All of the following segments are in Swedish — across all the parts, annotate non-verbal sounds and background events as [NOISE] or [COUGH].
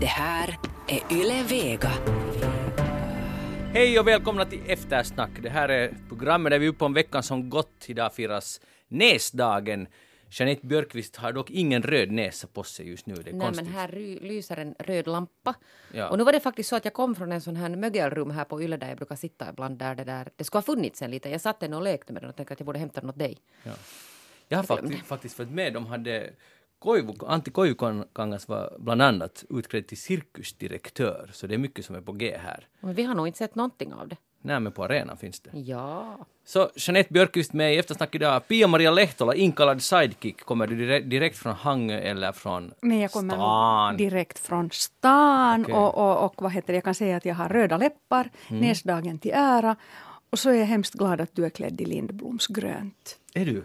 Det här är Yle Vega. Hej och välkomna till Eftersnack. Det här är programmet där vi är uppe om veckan som gått. Idag firas näsdagen. Jeanette Björkqvist har dock ingen röd näsa på sig just nu. Det är Nej konstigt. men här ry- lyser en röd lampa. Ja. Och nu var det faktiskt så att jag kom från en sån här mögelrum här på Yle där jag brukar sitta ibland där det där. Det skulle ha funnits en liten. Jag satt den och lekte med den och tänkte att jag borde hämta den åt dig. Jag har faktiskt, faktiskt följt med. De hade Koivu, Antti Koivukangas var bland annat utklädd till cirkusdirektör. Så det är mycket som är på G här. Men vi har nog inte sett någonting av det. Nej, men på arenan finns det. Ja. Så Jeanette Björkqvist med i Eftersnack idag. Pia-Maria Lehtola, inkallad sidekick. Kommer du direkt, från Hangö eller från Nej, jag kommer stan? direkt från stan Okej. och, och, och vad heter det, jag kan säga att jag har röda läppar, Mm. näsdagen till ära. Och så är jag hemskt glad att du är klädd i lindblomsgrönt. Är du?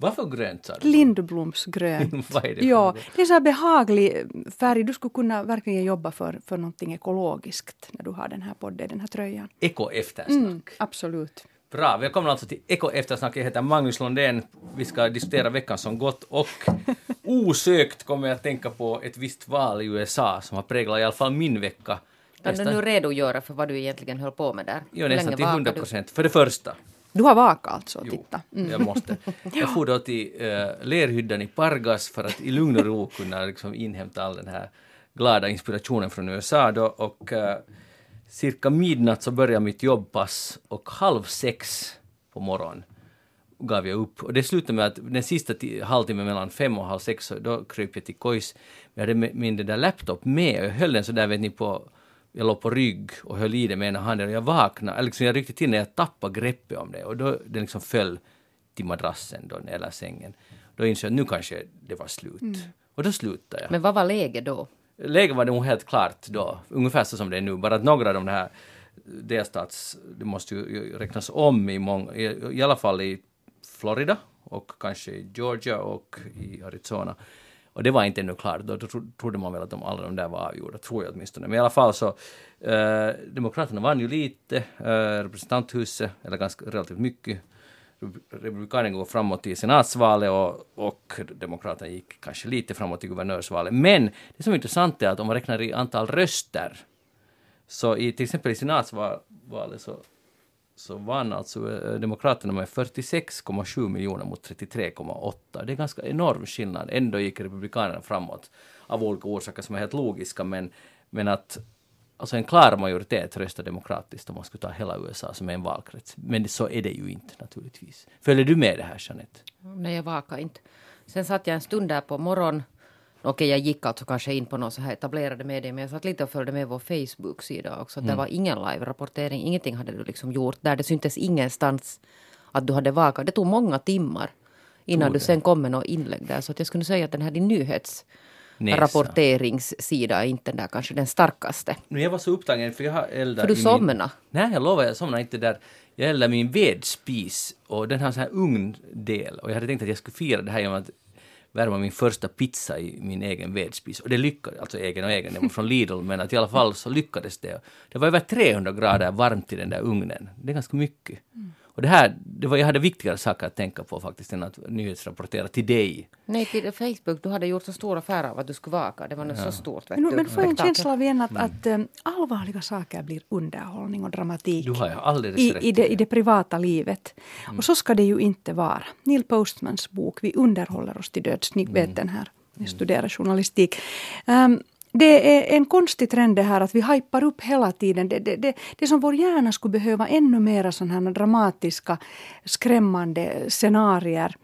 Varför grönt sa du? Lindblomsgrönt. [LAUGHS] Vad är det ja, det är så här behaglig färg. Du skulle kunna verkligen jobba för, för någonting ekologiskt när du har den här dig, den här tröjan. Eko-eftersnack. Mm, absolut. Bra, välkomna alltså till Eko-eftersnack. Jag heter Magnus Lundén. Vi ska diskutera veckan som gått och [LAUGHS] osökt kommer jag att tänka på ett visst val i USA som har präglat i alla fall min vecka. Kan du nu redogöra för vad du egentligen höll på med där? Jo, nästan till vakade 100 du? procent. För det första, Du har vakat alltså? jo, Titta. jag måste. Jag [LAUGHS] for då till uh, lerhyddan i Pargas för att i lugn och ro kunna liksom inhämta all den här glada inspirationen från USA då och uh, cirka midnatt så började mitt jobbpass och halv sex på morgonen gav jag upp. Och det slutade med att den sista ti- halvtimmen mellan fem och halv sex då kröp jag till kojs. Jag hade min den där laptop med och jag höll den så där vet ni på jag låg på rygg och höll i det med ena handen och jag vaknade, liksom jag ryckte till när jag tappade greppet om det och då den liksom föll till madrassen då, eller sängen. Då insåg jag att nu kanske det var slut. Och då slutade jag. Men vad var läget då? Läget var nog helt klart då, ungefär så som det är nu, bara att några av de här delstats, det måste ju ju räknas om i många, i, i alla fall i Florida och kanske i Georgia och i Arizona. Och det var inte ännu klart, då trodde man väl att de, alla de där var avgjorda, tror jag åtminstone. Men i alla fall så, eh, Demokraterna vann ju lite, eh, representanthuset, eller ganska relativt mycket. Republikanerna går framåt i senatsvalet och, och Demokraterna gick kanske lite framåt i guvernörsvalet. Men det som är intressant är att om man räknar i antal röster så i till exempel i senatsvalet så, så vann alltså eh, Demokraterna med 46,7 miljoner mot 33,8. Det är ganska enorm skillnad. Ändå gick Republikanerna framåt av olika orsaker som är helt logiska men, men att alltså en klar majoritet röstar demokratiskt om man skulle ta hela USA som är en valkrets. Men så är det ju inte naturligtvis. Följer du med det här Jeanette? Nej, jag vakar inte. Sen satt jag en stund där på morgonen. Okej, jag gick alltså kanske in på några så här etablerade medier, men jag satt lite och följde med vår Facebook-sida också. Mm. Det var ingen live-rapportering, ingenting hade du liksom gjort där. Det syntes ingenstans att du hade vakat. Det tog många timmar innan du sen kom med något inlägg där. Så att jag skulle säga att den här din Näsa. nyhetsrapporteringssida är inte den där kanske den starkaste. Nu jag var så upptagen för jag har eldat För du i min- somnade. Nej, jag lovar, jag somnade inte där. Jag eldade min vedspis och den har så här ugndel och jag hade tänkt att jag skulle fira det här genom att värma min första pizza i min egen vedspis. Och det lyckades, alltså egen och egen, det var från Lidl, men att i alla fall så lyckades det. Det var över 300 grader varmt i den där ugnen. Det är ganska mycket. Mm. Och det här, det var, jag hade viktigare saker att tänka på faktiskt än att nyhetsrapportera till dig. Nej, till Facebook. Du hade gjort så stor affär av att du skulle vaka. Det var nu så stort. Vet Men, du, men får jag en känsla av igen att, Mm. att um, allvarliga saker blir underhållning och dramatik. Du har ju alldeles i, rätt i, i det, det. i det privata livet. Mm. Och så ska det ju inte vara. Neil Postmans bok Vi underhåller oss till döds. Ni Mm. vet den här. Jag studerar journalistik. Ehm, det är en konstig trend det här att vi hypar upp hela tiden. Det, det, det, det som vår hjärna skulle behöva ännu mera sådana här dramatiska, skrämmande scenarier.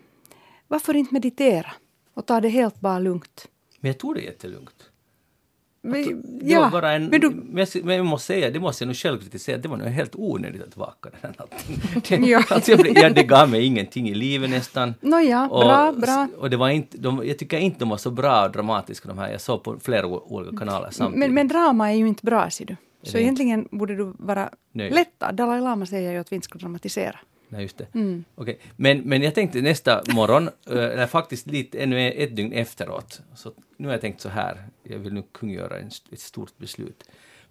Varför inte meditera och ta det helt bara lugnt? Men jag tog det jättelugnt. Det var bara en, men du, men, jag, men jag måste säga, det måste jag nog själv kritisera, det var nog helt onödigt att vaka den här natten. [LAUGHS] Ja. [LAUGHS] alltså jag, blev- ja, det gav mig ingenting i livet nästan. Nåja, bra, bra. Och det var inte, de, jag tycker inte de var så bra och dramatiska de här, jag såg på flera olika kanaler samtidigt. Men, men drama är ju inte bra, ser du. Så det egentligen borde du vara Nöjd. lättad. Dalai Lama säger ju att vi inte ska dramatisera. Nej, just det. Mm. Okej. Men, men jag tänkte nästa morgon, [LAUGHS] eh, eller faktiskt lite, ännu ett dygn efteråt, så nu har jag tänkt så här, jag vill nu kungöra en, ett stort beslut.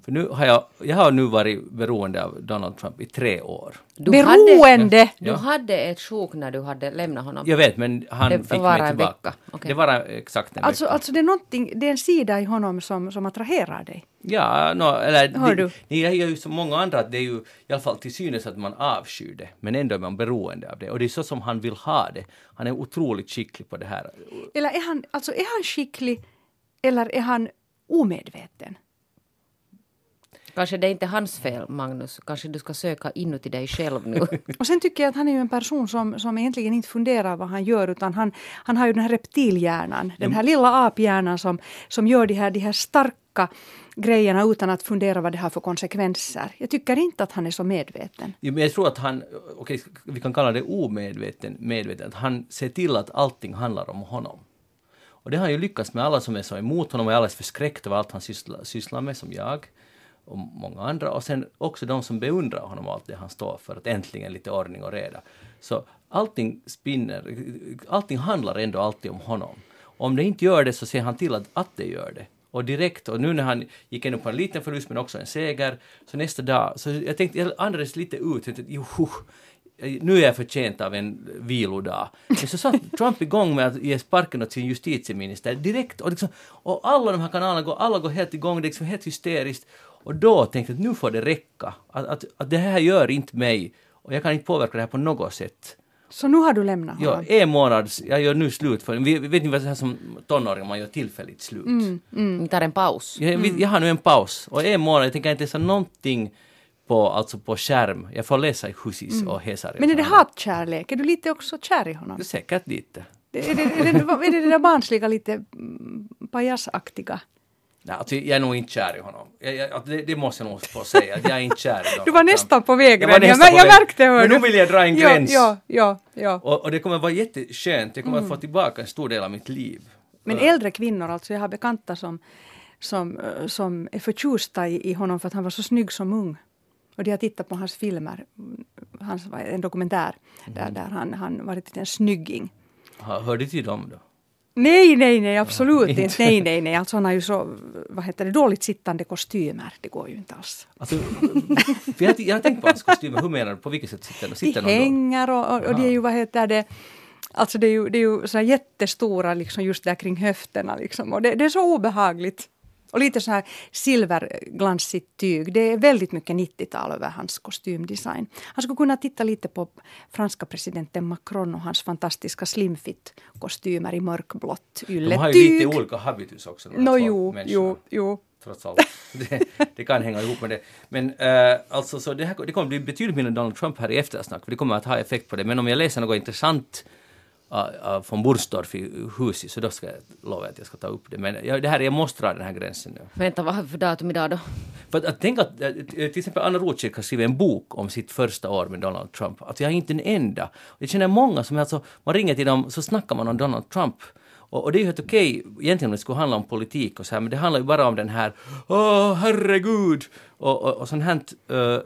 För nu har jag, jag har nu varit beroende av Donald Trump i tre år. Du Beroende! Hade, du Ja. hade ett sjok när du hade lämnat honom. Jag vet, men han Det fick mig tillbaka. okej. Det var exakt en Alltså, vecka. alltså det, är det är en sida i honom som, som attraherar dig. Ja, no, eller Hör det, du? det är ju som många andra att det är ju i alla fall till synes att man avskyr det, men ändå är man beroende av det. Och det är så som han vill ha det. Han är otroligt skicklig på det här. Eller är han, alltså är han skicklig eller är han omedveten? Kanske det är inte hans fel, Magnus. Kanske du ska söka inuti dig själv nu. [LAUGHS] Och sen tycker jag att han är ju en person som, som egentligen inte funderar vad han gör utan han, han har ju den här reptilhjärnan, den här lilla aphjärnan som, som gör de här, de här starka grejerna utan att fundera vad det har för konsekvenser. Jag tycker inte att han är så medveten. Jo, men jag tror att han, okej, vi kan kalla det omedveten, medveten, att han ser till att allting handlar om honom. Och det har han ju lyckats med alla som är så emot honom och är alldeles förskräckta över allt han sysslar, sysslar med, som jag och många andra. Och sen också de som beundrar honom och allt det han står för, att äntligen lite ordning och reda. Så allting spinner, allting handlar ändå alltid om honom. Om det inte gör det så ser han till att, att det gör det. Och direkt, och nu när han gick ändå på en liten förlust men också en seger, så nästa dag, så jag tänkte, jag andades lite ut, jag tänkte, jo, nu är jag förtjänt av en vilodag. Men så satt Trump igång med att ge sparken åt sin justitieminister direkt och, liksom, och alla de här kanalerna går, alla går helt igång, det är liksom helt hysteriskt. Och då tänkte jag att nu får det räcka. Att, att, att det här gör inte mig och jag kan inte påverka det här på något sätt. Så nu har du lämnat Ja, honom? en månad, jag gör nu slut för, vi, vet ni vad det är som tonåring, man gör tillfälligt slut. Vi tar en paus. Jag, vi- jag har nu en paus och en månad, jag tänker inte läsa någonting på, alltså på skärm. Jag får läsa i Husis och Hesari. Men är det hatkärlek? Är du lite också kär i honom? Det är säkert lite. Är det, är det, är det det där barnsliga, lite mm, pajasaktiga? Nej, alltså, jag är nog inte kär i honom. Jag, jag, alltså, det, det måste jag nog få säga, att jag är inte kär i [LAUGHS] honom. Du var nästan på väg Jag var Jag, jag väg. märkte hör Men nu vill jag dra en gräns. Ja, ja, ja. Och, och det kommer vara jätteskönt, jag kommer Mm. att få tillbaka en stor del av mitt liv. Men äldre kvinnor, alltså jag har bekanta som, som, eh, som är förtjusta i, i honom för att han var så snygg som ung. Och de har tittat på hans filmer, Mm, hans, var en dokumentär där, Mhm. där han, han varit en snygging. Hör, hör du till dem då? Nej, nej, nej, absolut inte. inte. Nej, nej, nej. Alltså han har ju så, vad heter det, dåligt sittande kostymer. Det går ju inte alls. Alltså, [LAUGHS] jag, jag har tänkt på hans kostymer, hur menar du? På vilket sätt sitter, De sitter då? hänger och, och, och det är ju, vad heter det, alltså det är ju, det är ju så jättestora liksom just där kring höfterna liksom. Och det, det är så obehagligt. Och lite så här silverglansigt tyg. Det är väldigt mycket 90-tal över hans kostymdesign. Han skulle kunna titta lite på franska presidenten Macron och hans fantastiska slimfit-kostymer i mörkblått De har ju ylletyg. lite olika habitus också. No, jo, jo, jo. trots allt. [LAUGHS] Det, det kan hänga ihop med det. Men eh, alltså, så det, här, det kommer bli betydligt mindre Donald Trump här i eftersnack, för det kommer att ha effekt på det. Men om jag läser något intressant uh, uh, från Bursdorf i huset, så då ska jag lova att jag ska ta upp det. Men jag, det här, jag måste dra den här gränsen nu. Vänta, vad har vi för datum idag då? För att, att tänka att eh, till exempel Anna Rotcheck har skrivit en bok om sitt första år med Donald Trump. Att jag är inte en enda. Jag känner många som alltså, man ringer till dem så snackar man om Donald Trump. Och, och det är ju helt okej egentligen om det skulle handla om politik och så här, men det handlar ju bara om den här åh herregud och, och, och sånt här. Uh,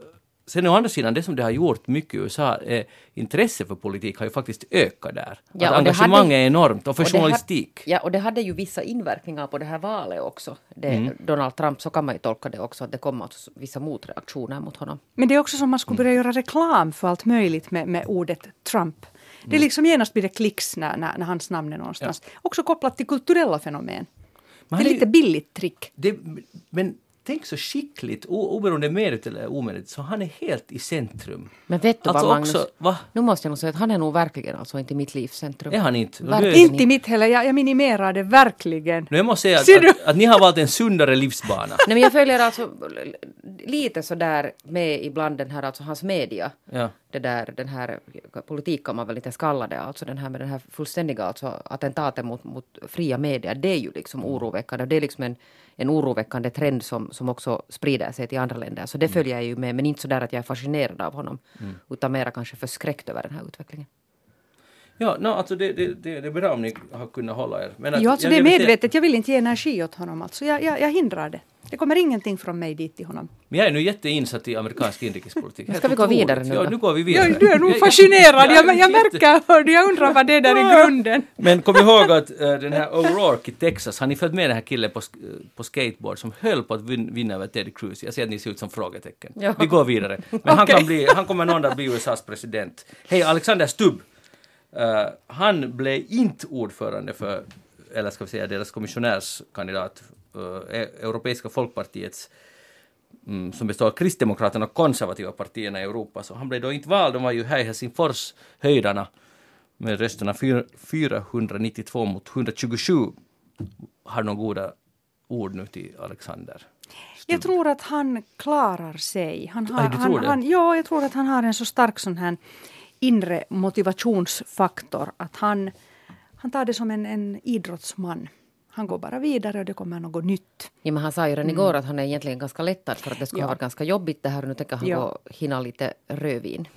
sen å andra sidan, det som det har gjort mycket i USA, eh, intresse för politik har ju faktiskt ökat där. Ja, att och det engagemang hade- är enormt och för Och journalistik. Ja, och det hade ju vissa inverkningar på det här valet också. Det, Mm. Donald Trump, så kan man ju tolka det också, att det kom alltså vissa motreaktioner mot honom. Men det är också som man skulle börja göra reklam för allt möjligt med, med ordet Trump. Det är liksom genast blir det klicks när, när, när hans namn är någonstans. Också kopplat till kulturella fenomen. Men det är lite billigt trick. Det, men tänk så skickligt, oberoende medvetet eller omedvetet, så han är helt i centrum. Men vet du Alltså vad Magnus? också, va? Nu måste jag nog säga att han är nog verkligen alltså inte mitt livs centrum. Är han inte? Verkligen Inte i mitt heller, jag, jag minimerar det verkligen. Nu jag måste säga att, att, att ni har valt en sundare livsbana. Nej, men jag följer alltså lite sådär med ibland den här, alltså hans media. Ja. Det där, den här politik kan man väl inte skalla det, alltså den här med den här fullständiga alltså attentaten mot, mot fria medier, det är ju liksom oroväckande. Det är liksom en, en oroväckande trend som, som också sprider sig till andra länder. Så det följer jag ju med, men inte så där att jag är fascinerad av honom, utan mera kanske förskräckt över den här utvecklingen. Ja, no, alltså det, det, det, det är bra om ni har kunnat hålla er. Men att- Ja, alltså jag- det är jag medvetet. Jag vill inte ge energi åt honom. Alltså jag, jag, jag hindrar det. Det kommer ingenting från mig dit till honom. Men jag är nu jätteinsatt i amerikansk inrikespolitik. Ska vi gå vidare nu Ja, då? nu går vi vidare. Ja, du är nog Jag- fascinerad. Jag, jag jätte- märker, hördu, jag undrar vad det är där i grunden. Men kom ihåg att eh, den här [LAUGHS] O'Rourke i Texas, har ni följt med den här killen på, eh, på skateboard som höll på att vin, vinna över Ted Cruz? Jag ser att ni ser ut som frågetecken. Ja. Vi går vidare. Men han, Okej. kan bli, han kommer någon dag bli USAs president. Hej, Alexander Stubb. Eh, han blev inte ordförande för, eller ska vi säga deras kommissionärskandidat, uh, Europeiska folkpartiets mm, som består av Kristdemokraterna och konservativa partierna i Europa. Så han blev då inte vald, de var ju här i Helsingfors, höjdarna, med rösterna fyra- 492 mot 127. Har några goda ord nu till Alexander? Jag tror att han klarar sig. Han har, Aj, du tror han, det? han, ja, jag tror att han har en så stark sån här inre motivationsfaktor att han, han tar det som en, en idrottsman. Han går bara vidare och det kommer något nytt. Ja, men han sa ju redan igår att han är egentligen ganska lättad för att det skulle Ja. ha varit ganska jobbigt det här och nu tänker han Ja. gå hinna lite rödvin.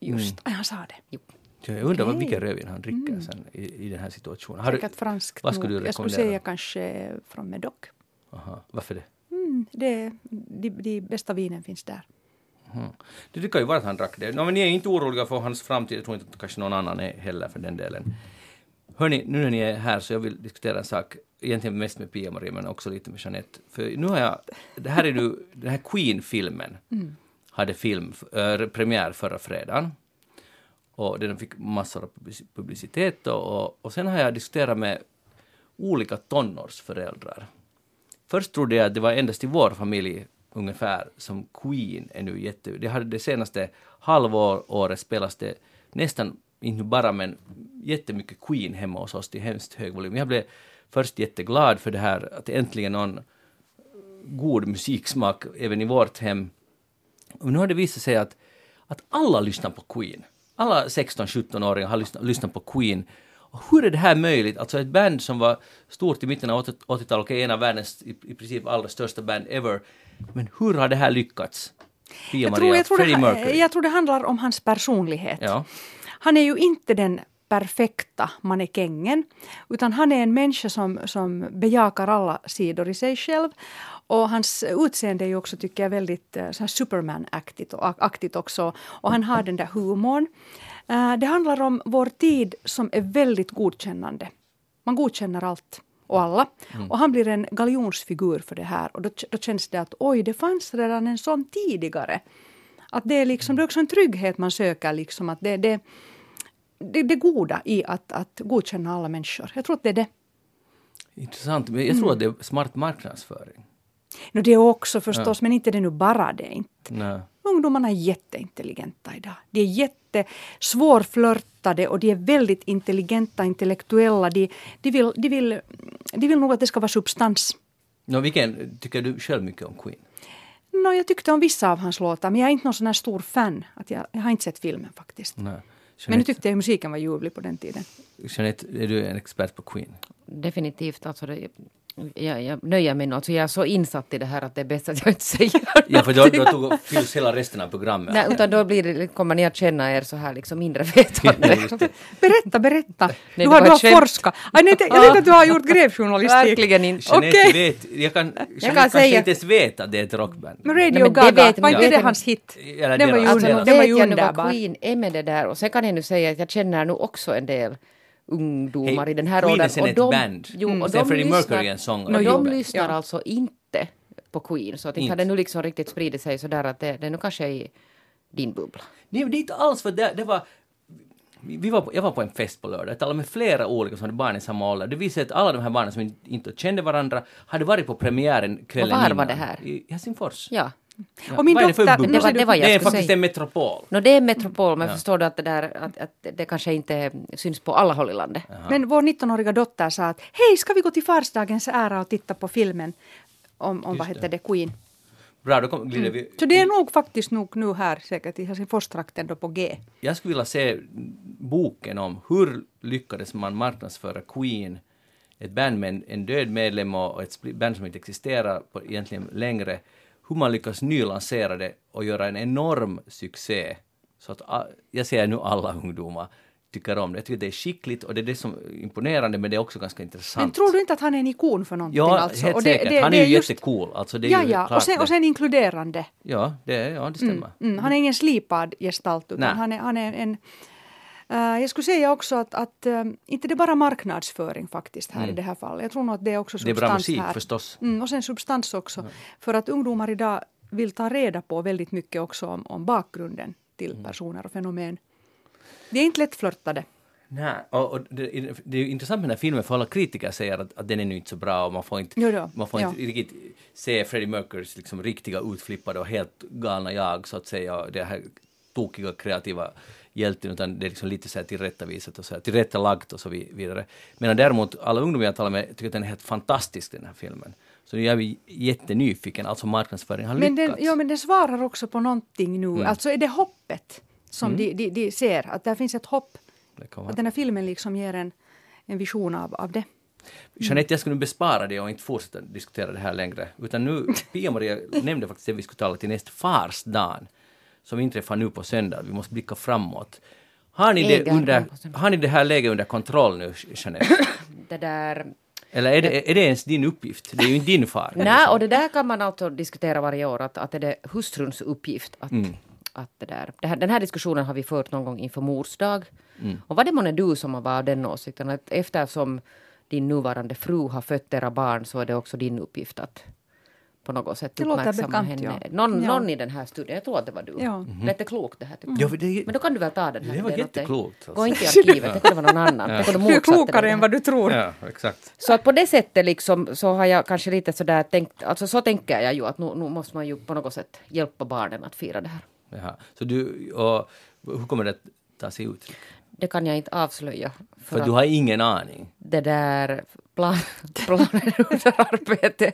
Just, Aj, han sa det. Jo. Jag undrar vad vilken rödvin han dricker sen i, i den här situationen. Har du, Säkert franskt vad skulle nog. du Jag skulle säga kanske från Medoc. aha, varför det? Mm, det, de, de bästa vinen finns där. Mm. Det tycker ju vara att han drack det. No, men ni är inte oroliga för hans framtid, jag tror inte att kanske någon annan är heller för den delen. Hörni, nu när ni är här så jag vill diskutera en sak, egentligen mest med Pia-Marie men också lite med Jeanette. För nu har jag, det här är nu, den här Queen-filmen hade film, äh, premiär förra fredagen. Och den fick massor av publici- publicitet och, och, och sen har jag diskuterat med olika tonårsföräldrar. Först trodde jag att det var endast i vår familj ungefär som Queen är nu jätte... Det har det senaste halvåret spelats det nästan, inte bara men jättemycket Queen hemma hos oss till hemskt hög volym. Jag blev först jätteglad för det här att äntligen någon god musiksmak även i vårt hem. Och nu har det visat sig att, att alla lyssnar på Queen. Alla 16-17-åringar har lyssnat, lyssnat på Queen. Och hur är det här möjligt? Alltså ett band som var stort i mitten av 80-talet, och är en av världens i, i princip allra största band ever. Men hur har det här lyckats? Jag tror, jag, tror Freddie det, jag tror det handlar om hans personlighet. Ja. Han är ju inte den perfekta mannekängen, utan han är en människa som, som bejakar alla sidor i sig själv. Och hans utseende är ju också, tycker jag, väldigt eh, Superman-aktigt också. Och han har den där humorn. Eh, Det handlar om vår tid som är väldigt godkännande. Man godkänner allt och alla. Och han blir en galjonsfigur för det här. Och då, då känns det att oj, det fanns redan en sån tidigare. Att det är liksom, det är också en trygghet man söker, liksom att det, det, det, det goda i att, att godkänna alla människor. Jag tror att det är det. Intressant, men jag tror att det är smart marknadsföring. No, det är också förstås, men inte det nu bara det. Inte. Nej. Ungdomarna är jätteintelligenta idag. De är jättesvårflörtade och de är väldigt intelligenta, intellektuella. De, de, vill, de, vill, de vill nog att det ska vara substans. Nå, vilken tycker du själv mycket om Queen? No, jag tyckte om vissa av hans låtar, men jag är inte någon sån här stor fan. Att jag, jag har inte sett filmen faktiskt. Nej. Men nu Jeanette, tyckte jag musiken var ljuvlig på den tiden. Jeanette, är du en expert på Queen? Definitivt. Alltså det, jag, jag nöjer mig nog. Alltså jag är så insatt i det här att det är bäst att jag inte säger [LAUGHS] Ja, för då, då tog, fylls hela resten av programmet. Nej, utan då blir det, kommer ni att känna er så här liksom mindre vetande. [LAUGHS] Berätta, berätta. Nej, du har, du har skämt. forskat. Aj, nej, jag tänkte att du har gjort [LAUGHS] grävjournalistik. Verkligen inte. Jeanette Okej. vet, jag kan, Jeanette kan kanske säga- inte ens vet att det är ett rockband. Men Radio Nej, Gaga, vet var jag. inte det hans hit? Eller Den var ju, deras- Alltså, nu vet jag nu vad underbar. Queen är med det där och sen kan jag nu säga att jag känner nu också en del ungdomar Hej, i den här Queen är åldern. sen och ett de, band. Jo, Mm. och de Freddie lyssnar, Mercury är en sångare. och No, de lyssnar Ja. alltså inte på Queen. Så att inte det nu liksom riktigt spridit sig så där att det, det är nu kanske i din bubbla. Nej, det är inte alls för det, det var... Vi var på, jag var på en fest på lördag, jag talade med flera olika som hade barn i samma ålder. Det visade sig att alla de här barnen som inte, kände varandra hade varit på premiären kvällen Och var innan. var det här? I Helsingfors. Ja. Ja. Och min Vad är det för dotter-? Det var- det var jag det är faktiskt säga. en metropol. No, det är metropol, men Ja. förstår du att det, där, att, att det kanske inte syns på alla håll i landet. Men vår 19-åriga dotter sa att hej, ska vi gå till farsdagens ära och titta på filmen om, om vad heter det, Queen. Bra, då kom, glider vi... Så det är nog faktiskt nog nu här säkert i Helsingforstrakten då på G. Jag skulle vilja se boken om hur lyckades man marknadsföra Queen, ett band med en, en död medlem och ett band som inte existerar på egentligen längre, hur man lyckas nylansera det och göra en enorm succé. Så att jag ser nu alla ungdomar tycker om det. Jag tycker det är skickligt och det är det som är imponerande men det är också ganska intressant. Men tror du inte att han är en ikon för någonting? Ja, alltså? helt Och det- säkert. det- han är ju just- jättecool. Alltså det är Ja, ju ja. klart Och sen, och sen inkluderande. Ja, det, ja, det stämmer. Mm, han är ingen slipad gestalt utan Nej. han är, han är en jag skulle säga också att, att eh, inte det är bara marknadsföring faktiskt här i det här fallet. Jag tror nog att det är också Mm. Det är substans bra musik här. förstås. Mm, och sen substans också. För att ungdomar idag vill ta reda på väldigt mycket också om, om bakgrunden till Mm. personer och fenomen. De är inte lättflörtade. Nej, och, och det, det är intressant med den här filmen för alla kritiker säger att, att den är nu inte så bra och man får inte, Jo då, man får ja. inte riktigt se Freddie Mercurys liksom riktiga utflippade och helt galna jag så att säga, det här tokiga kreativa hjälten utan det är liksom lite så här tillrättavisat och så här, tillrättalagt och så vi- vidare. Medan däremot alla ungdomar jag talar med tycker att den är helt fantastisk den här filmen. Så nu är vi jättenyfiken, alltså marknadsföringen har Men den, lyckats. ja, men den svarar också på någonting nu. Mm. Alltså är det hoppet som de, de, de ser, att där finns ett hopp. Att den här filmen liksom ger en, en vision av, av det. Jeanette, jag skulle nu bespara dig och inte fortsätta diskutera det här längre. Utan nu, Pia-Maria [LAUGHS] nämnde faktiskt det vi skulle tala till nästa farsdagen, som inträffar nu på söndag. Vi måste blicka framåt. Har ni, det, under, har ni det här läget under kontroll nu, Jeanette? [CLEARS THROAT] Det där... Eller är det, är det ens din uppgift? Det är ju inte din far. [LAUGHS] Nej, och det där kan man alltså diskutera varje år, att, att är det hustruns uppgift att, Mm. att det där. Det här, den här diskussionen har vi fört någon gång inför mors dag. Mm. Och var det månne du som var av den åsikten att eftersom din nuvarande fru har fött era barn så är det också din uppgift att på något sätt Det låter uppmärksamma bekant, henne. ja. Någon, Ja. någon i den här studien, jag tror att det var du. Ja. Lät det klokt det här? Typ. Ja, det, Men då kan du väl ta den här Det var jätteklokt, alltså. Gå inte i [LAUGHS] arkivet, det kunde vara någon annan. Det kunde Du är klokare än vad du tror. ja, exakt. Så att på det sättet liksom så har jag kanske lite sådär tänkt, alltså så tänker jag ju att nu, nu måste man ju på något sätt hjälpa barnen att fira det här. Jaha. Så du, och hur kommer det att ta sig uttryck? Det kan jag inte avslöja. För, För du har ingen aning. det där plan, planen under arbete.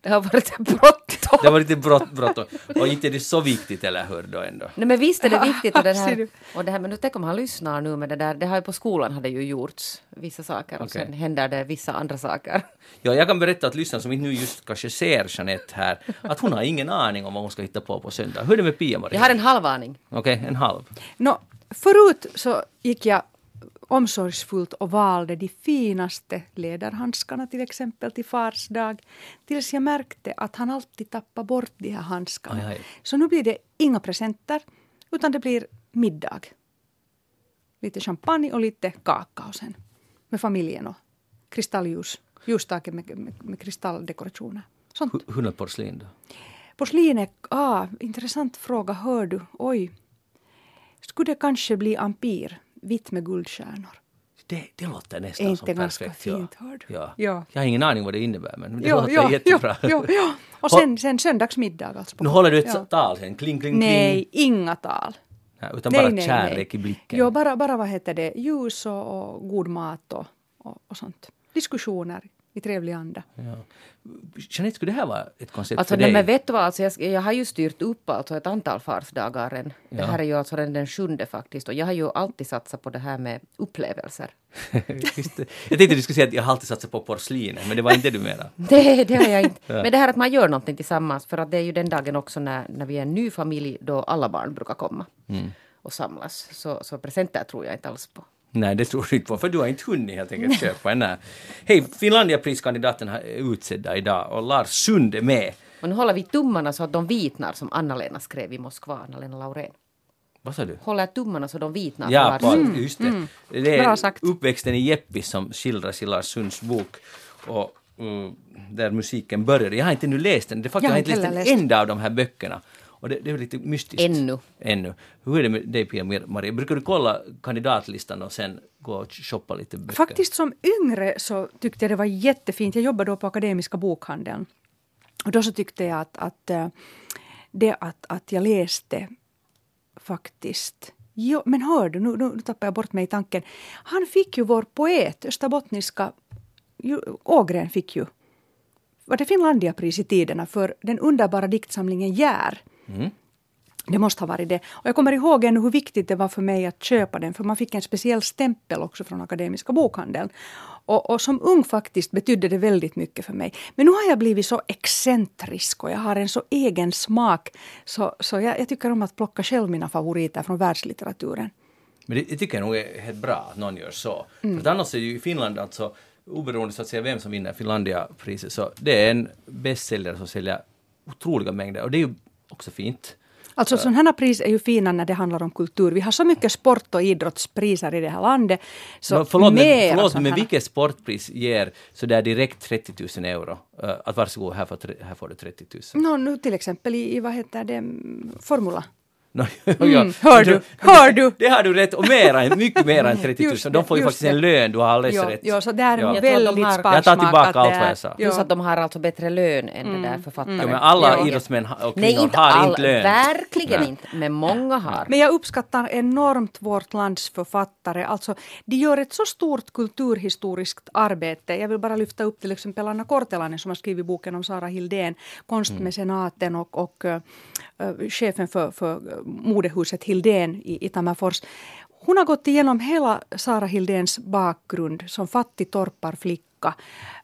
det har varit bråttom. Det var lite brott, bråttom. Och inte är det så viktigt, eller hur? Då ändå. Nej men visst är det viktigt och, Ser här, och det här, men nu tänk om han lyssnar nu med det där, det har ju på skolan hade ju gjorts vissa saker och Okej. sen händer det vissa andra saker. Ja, jag kan berätta att lyssnarna som inte nu just kanske ser Jeanette här, att hon har ingen aning om vad hon ska hitta på på söndag. Hur är det med Pia-Maria? Jag har en halv aning. Okej, en halv. Nå, förut så gick jag omsorgsfullt och valde de finaste läderhandskarna till exempel till fars dag. Tills jag märkte att han alltid tappade bort de här handskarna. Aj, aj. Så nu blir det inga presenter utan det blir middag. Lite champagne och lite kakao sen. Med familjen och kristallljus. Ljusstake med, med, med kristalldekorationer. Sånt. Hu- Hundra porslin då? Porslinet, ah, intressant fråga, hör du. Oj. Skulle det kanske bli ampir, vitt med guldstjärnor? Det, det låter nästan inte som ganska perfekt. fint, ja. Ja. Ja. Jag har ingen aning vad det innebär, men det Ja, låter ja, jättebra. ja, ja. Och sen, sen söndagsmiddag alltså. Nu håller du ett ja. tal sen, kling, kling, kling. Nej, inga tal. Ja, utan nej, bara nej, kärlek nej. i blicken. Jo, bara, bara vad heter det, ljus och, och god mat och, och, och sånt. Diskussioner i trevlig anda. Ja. Jeanette, skulle det här vara ett koncept Alltså, för nej, dig? men vet du vad, alltså, jag, jag har ju styrt upp alltså, ett antal farsdagar än. Det Ja. här är ju alltså den, den sjunde faktiskt. Och jag har ju alltid satsat på det här med upplevelser. [LAUGHS] Just det. Jag tänkte du skulle säga att jag har alltid satsat på porslinet, men det var inte det du menade. [LAUGHS] Det, det har jag inte. Men det här att man gör någonting tillsammans. För att det är ju den dagen också när, när vi är en ny familj då alla barn brukar komma Mm. och samlas. Så, så presenter tror jag inte alls på. Nej, det tror du inte på, för du har inte hunnit helt enkelt köpa en. Hej, Finlandiapriskandidaten är utsedda idag och Lars Sund är med. Och nu håller vi tummarna så att de vitnar som Anna-Lena skrev i Moskva, Anna-Lena Laurén. Vad sa du? Håller tummarna så de vitnar Ja, på, Sund. just det. Det är Bra sagt. uppväxten i Jeppis som skildras i Lars Sunds bok. Och mm, där musiken började. Jag har inte nu läst den. Det faktiskt, Jag jag har inte läst en läst. enda av de här böckerna. Och det, det är lite mystiskt. Ännu. Ännu. Hur är det med dig Pia-Maria? Brukar du kolla kandidatlistan och sen gå och shoppa lite böcker? Faktiskt som yngre så tyckte jag det var jättefint. Jag jobbade då på Akademiska bokhandeln. Och då så tyckte jag att, att eh, det att, att jag läste faktiskt Jo, men hör du, nu, nu tappar jag bort mig i tanken. Han fick ju vår poet, österbottniska Ågren fick ju var det Finlandiapris i tiderna för den underbara diktsamlingen Jär. Mm. Det måste ha varit det. Och jag kommer ihåg ännu hur viktigt det var för mig att köpa den, för man fick en speciell stämpel också från Akademiska bokhandeln. Och, och som ung faktiskt betydde det väldigt mycket för mig. Men nu har jag blivit så excentrisk och jag har en så egen smak. Så, så jag, jag tycker om att plocka själv mina favoriter från världslitteraturen. Men det, det tycker jag nog är helt bra att någon gör så. För att annars är ju i Finland alltså, oberoende så att säga vem som vinner Finlandia-priset, så det är en bästsäljare som säljer otroliga mängder och det är ju också fint. Alltså sådana här pris är ju fina när det handlar om kultur. Vi har så mycket sport och idrottspriser i det här landet. Så Men förlåt, men, förlåt men vilket sportpris ger så där direkt 30 000 euro? Uh, att varsågod, här får, här får du 30 000. Nå, nu till exempel i, i vad heter det, Formula. No, [LAUGHS] Mm, hör du, hör du. Det har du rätt och mera, än- mycket mer än 30 000. Just det, De får ju faktiskt en det. lön, du har alldeles Jo, rätt. jo, så där är Ja. ja. Väldigt har- sparsmak. Jag tar tillbaka allt vad är- jag sa. Plus Ja. att de har alltså bättre lön än det där författaren. Ja, men alla Ja. idrottsmän och Nej, kvinnor inte har all, inte lön. Verkligen Nej. inte, men många har. Men jag uppskattar enormt vårt lands författare. Alltså, de gör ett så stort kulturhistoriskt arbete. Jag vill bara lyfta upp till exempel Anna Kortelainen som har skrivit boken om Sara Hildén, konstmecenaten och, och uh, uh, chefen för, för modehuset Hildén i, i Tammerfors. Hon har gått igenom hela Sara Hildéns bakgrund som fattig torparflicka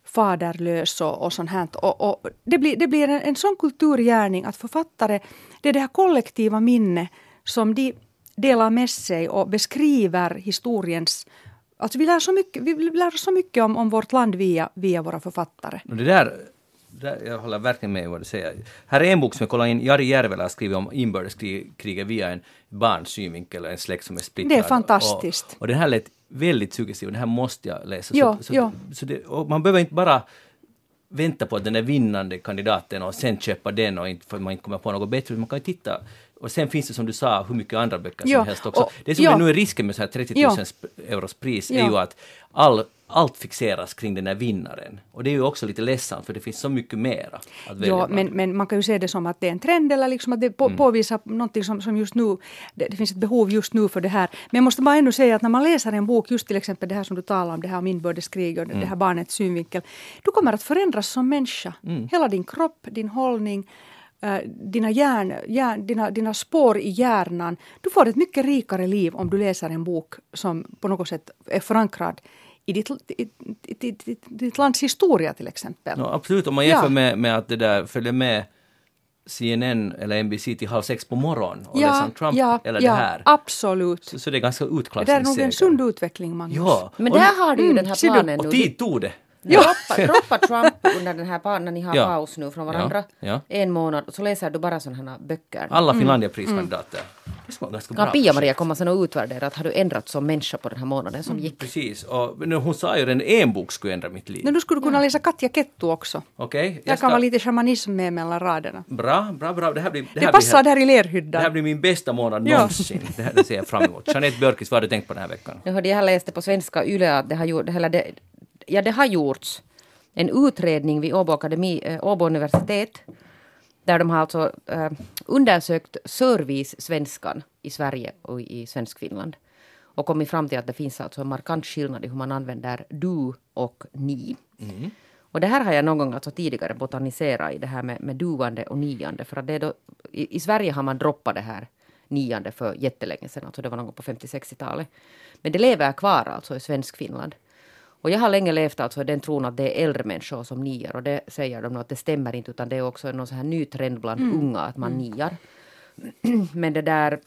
faderlös och, och sånt här. Och, och det, blir, det blir en, en sån kulturgärning att författare, det är det här kollektiva minne som de delar med sig och beskriver historiens Alltså vi lär, så mycket, vi lär oss så mycket om, om vårt land via, via våra författare. Det där, där, jag håller verkligen med vad du säger. Här är en bok som jag kollade in, Jari Järvelä har skrivit om inbördeskriget via en barns synvinkel, en släkt som är splittrad. Det är fantastiskt. Och, och den här lät väldigt suggestiv den här måste jag läsa. Ja, så, så, ja. så det, man behöver inte bara vänta på att den är vinnande kandidaten och sen köpa den och inte, för man inte kommer på något bättre. Man kan ju titta. Och sen finns det som du sa hur mycket andra böcker som Ja, helst också. och- det som ja. är nu är risken med så här 30 000 Ja. euros pris är ju att all, allt fixeras kring den här vinnaren. Och det är ju också lite ledsamt för det finns så mycket mera att välja Ja, men, men man kan ju se det som att det är en trend eller liksom att det på, påvisar någonting som, som just nu, det, det finns ett behov just nu för det här. Men jag måste bara ännu säga att när man läser en bok, just till exempel det här som du talar om, det här om inbördeskrig och det här barnets synvinkel, du kommer att förändras som människa. Hela din kropp, din hållning, eh, dina, hjärn, hjärn, dina, dina spår i hjärnan. Du får ett mycket rikare liv om du läser en bok som på något sätt är förankrad i ditt, i, i, i, ditt lands historia till exempel. No, absolut, om man jämför Ja. med, med att det där följer med CNN eller NBC till halv sex på morgonen och läser om Trump ja, eller ja, det här. absolut. Så, så det är ganska Det där är nog en utklassningsseger. sund utveckling, Magnus. Ja, Men och, där har du ju den här du? planen och nu. tid tog det. Droppa, droppa [LAUGHS] Trump under den här när ni har Ja. paus nu från varandra. Ja, ja. En månad och så läser du bara sådana här böcker. Alla Mm. Finlandiapriskandidater. Det ganska bra. Kan Pia-Maria komma sen och utvärdera att har du ändrat som människa på den här månaden som gick? Precis, och men hon sa ju redan en bok skulle ändra mitt liv. Men du skulle kunna läsa Katja Kettu också. Okej, Där kan vara lite shamanism med mellan raderna. Bra, bra, bra. Det här blir, det Det här passar blir, där i det här lerhyddan. blir min bästa månad Ja. någonsin. Det, här, det ser jag fram emot. [LAUGHS] Jeanette Björkis, vad har du tänkt på den här veckan? Jag hörde, jag läste på svenska YLE att det har, gjort, eller det, ja, det har gjorts en utredning vid Åbo, Akademi, eh, Åbo universitet där de har alltså eh, undersökt service-svenskan i Sverige och i Svenskfinland och kommit fram till att det finns alltså en markant skillnad i hur man använder du och ni. Och det här har jag någon gång alltså tidigare botaniserat i det här med, med duande och niande. För att det är då, i, I Sverige har man droppat det här niande för jättelänge sedan, alltså det var någon gång på 50-60-talet. Men det lever kvar alltså i Svenskfinland. Och jag har länge levt alltså i den tron att det är äldre människor som niar. Och det säger de att det stämmer inte utan det är också någon så här ny trend bland unga att man niar. [CLEARS THROAT] Men det där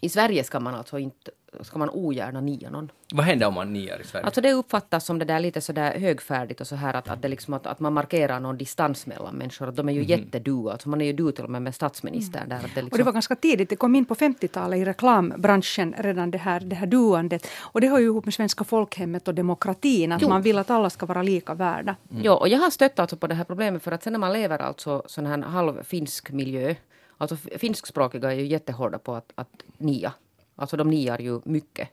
i Sverige ska man alltså inte ska man ogärna nia någon. Vad händer om man niar i Sverige? Alltså det uppfattas som det där lite sådär högfärdigt och så här att, att, det liksom att, att man markerar någon distans mellan människor. Att de är ju jättedu, alltså man är ju du till och med med statsministern där. Att det Och liksom, det var ganska tidigt, det kom in på 50-talet i reklambranschen redan det här, det här duandet. Och det hör ju ihop med svenska folkhemmet och demokratin, att Jo. man vill att alla ska vara lika värda. Jo, och jag har stött alltså på det här problemet för att sen när man lever alltså sån här halvfinsk miljö, alltså finskspråkiga är ju jättehårda på att, att nia. Alltså de niar ju mycket.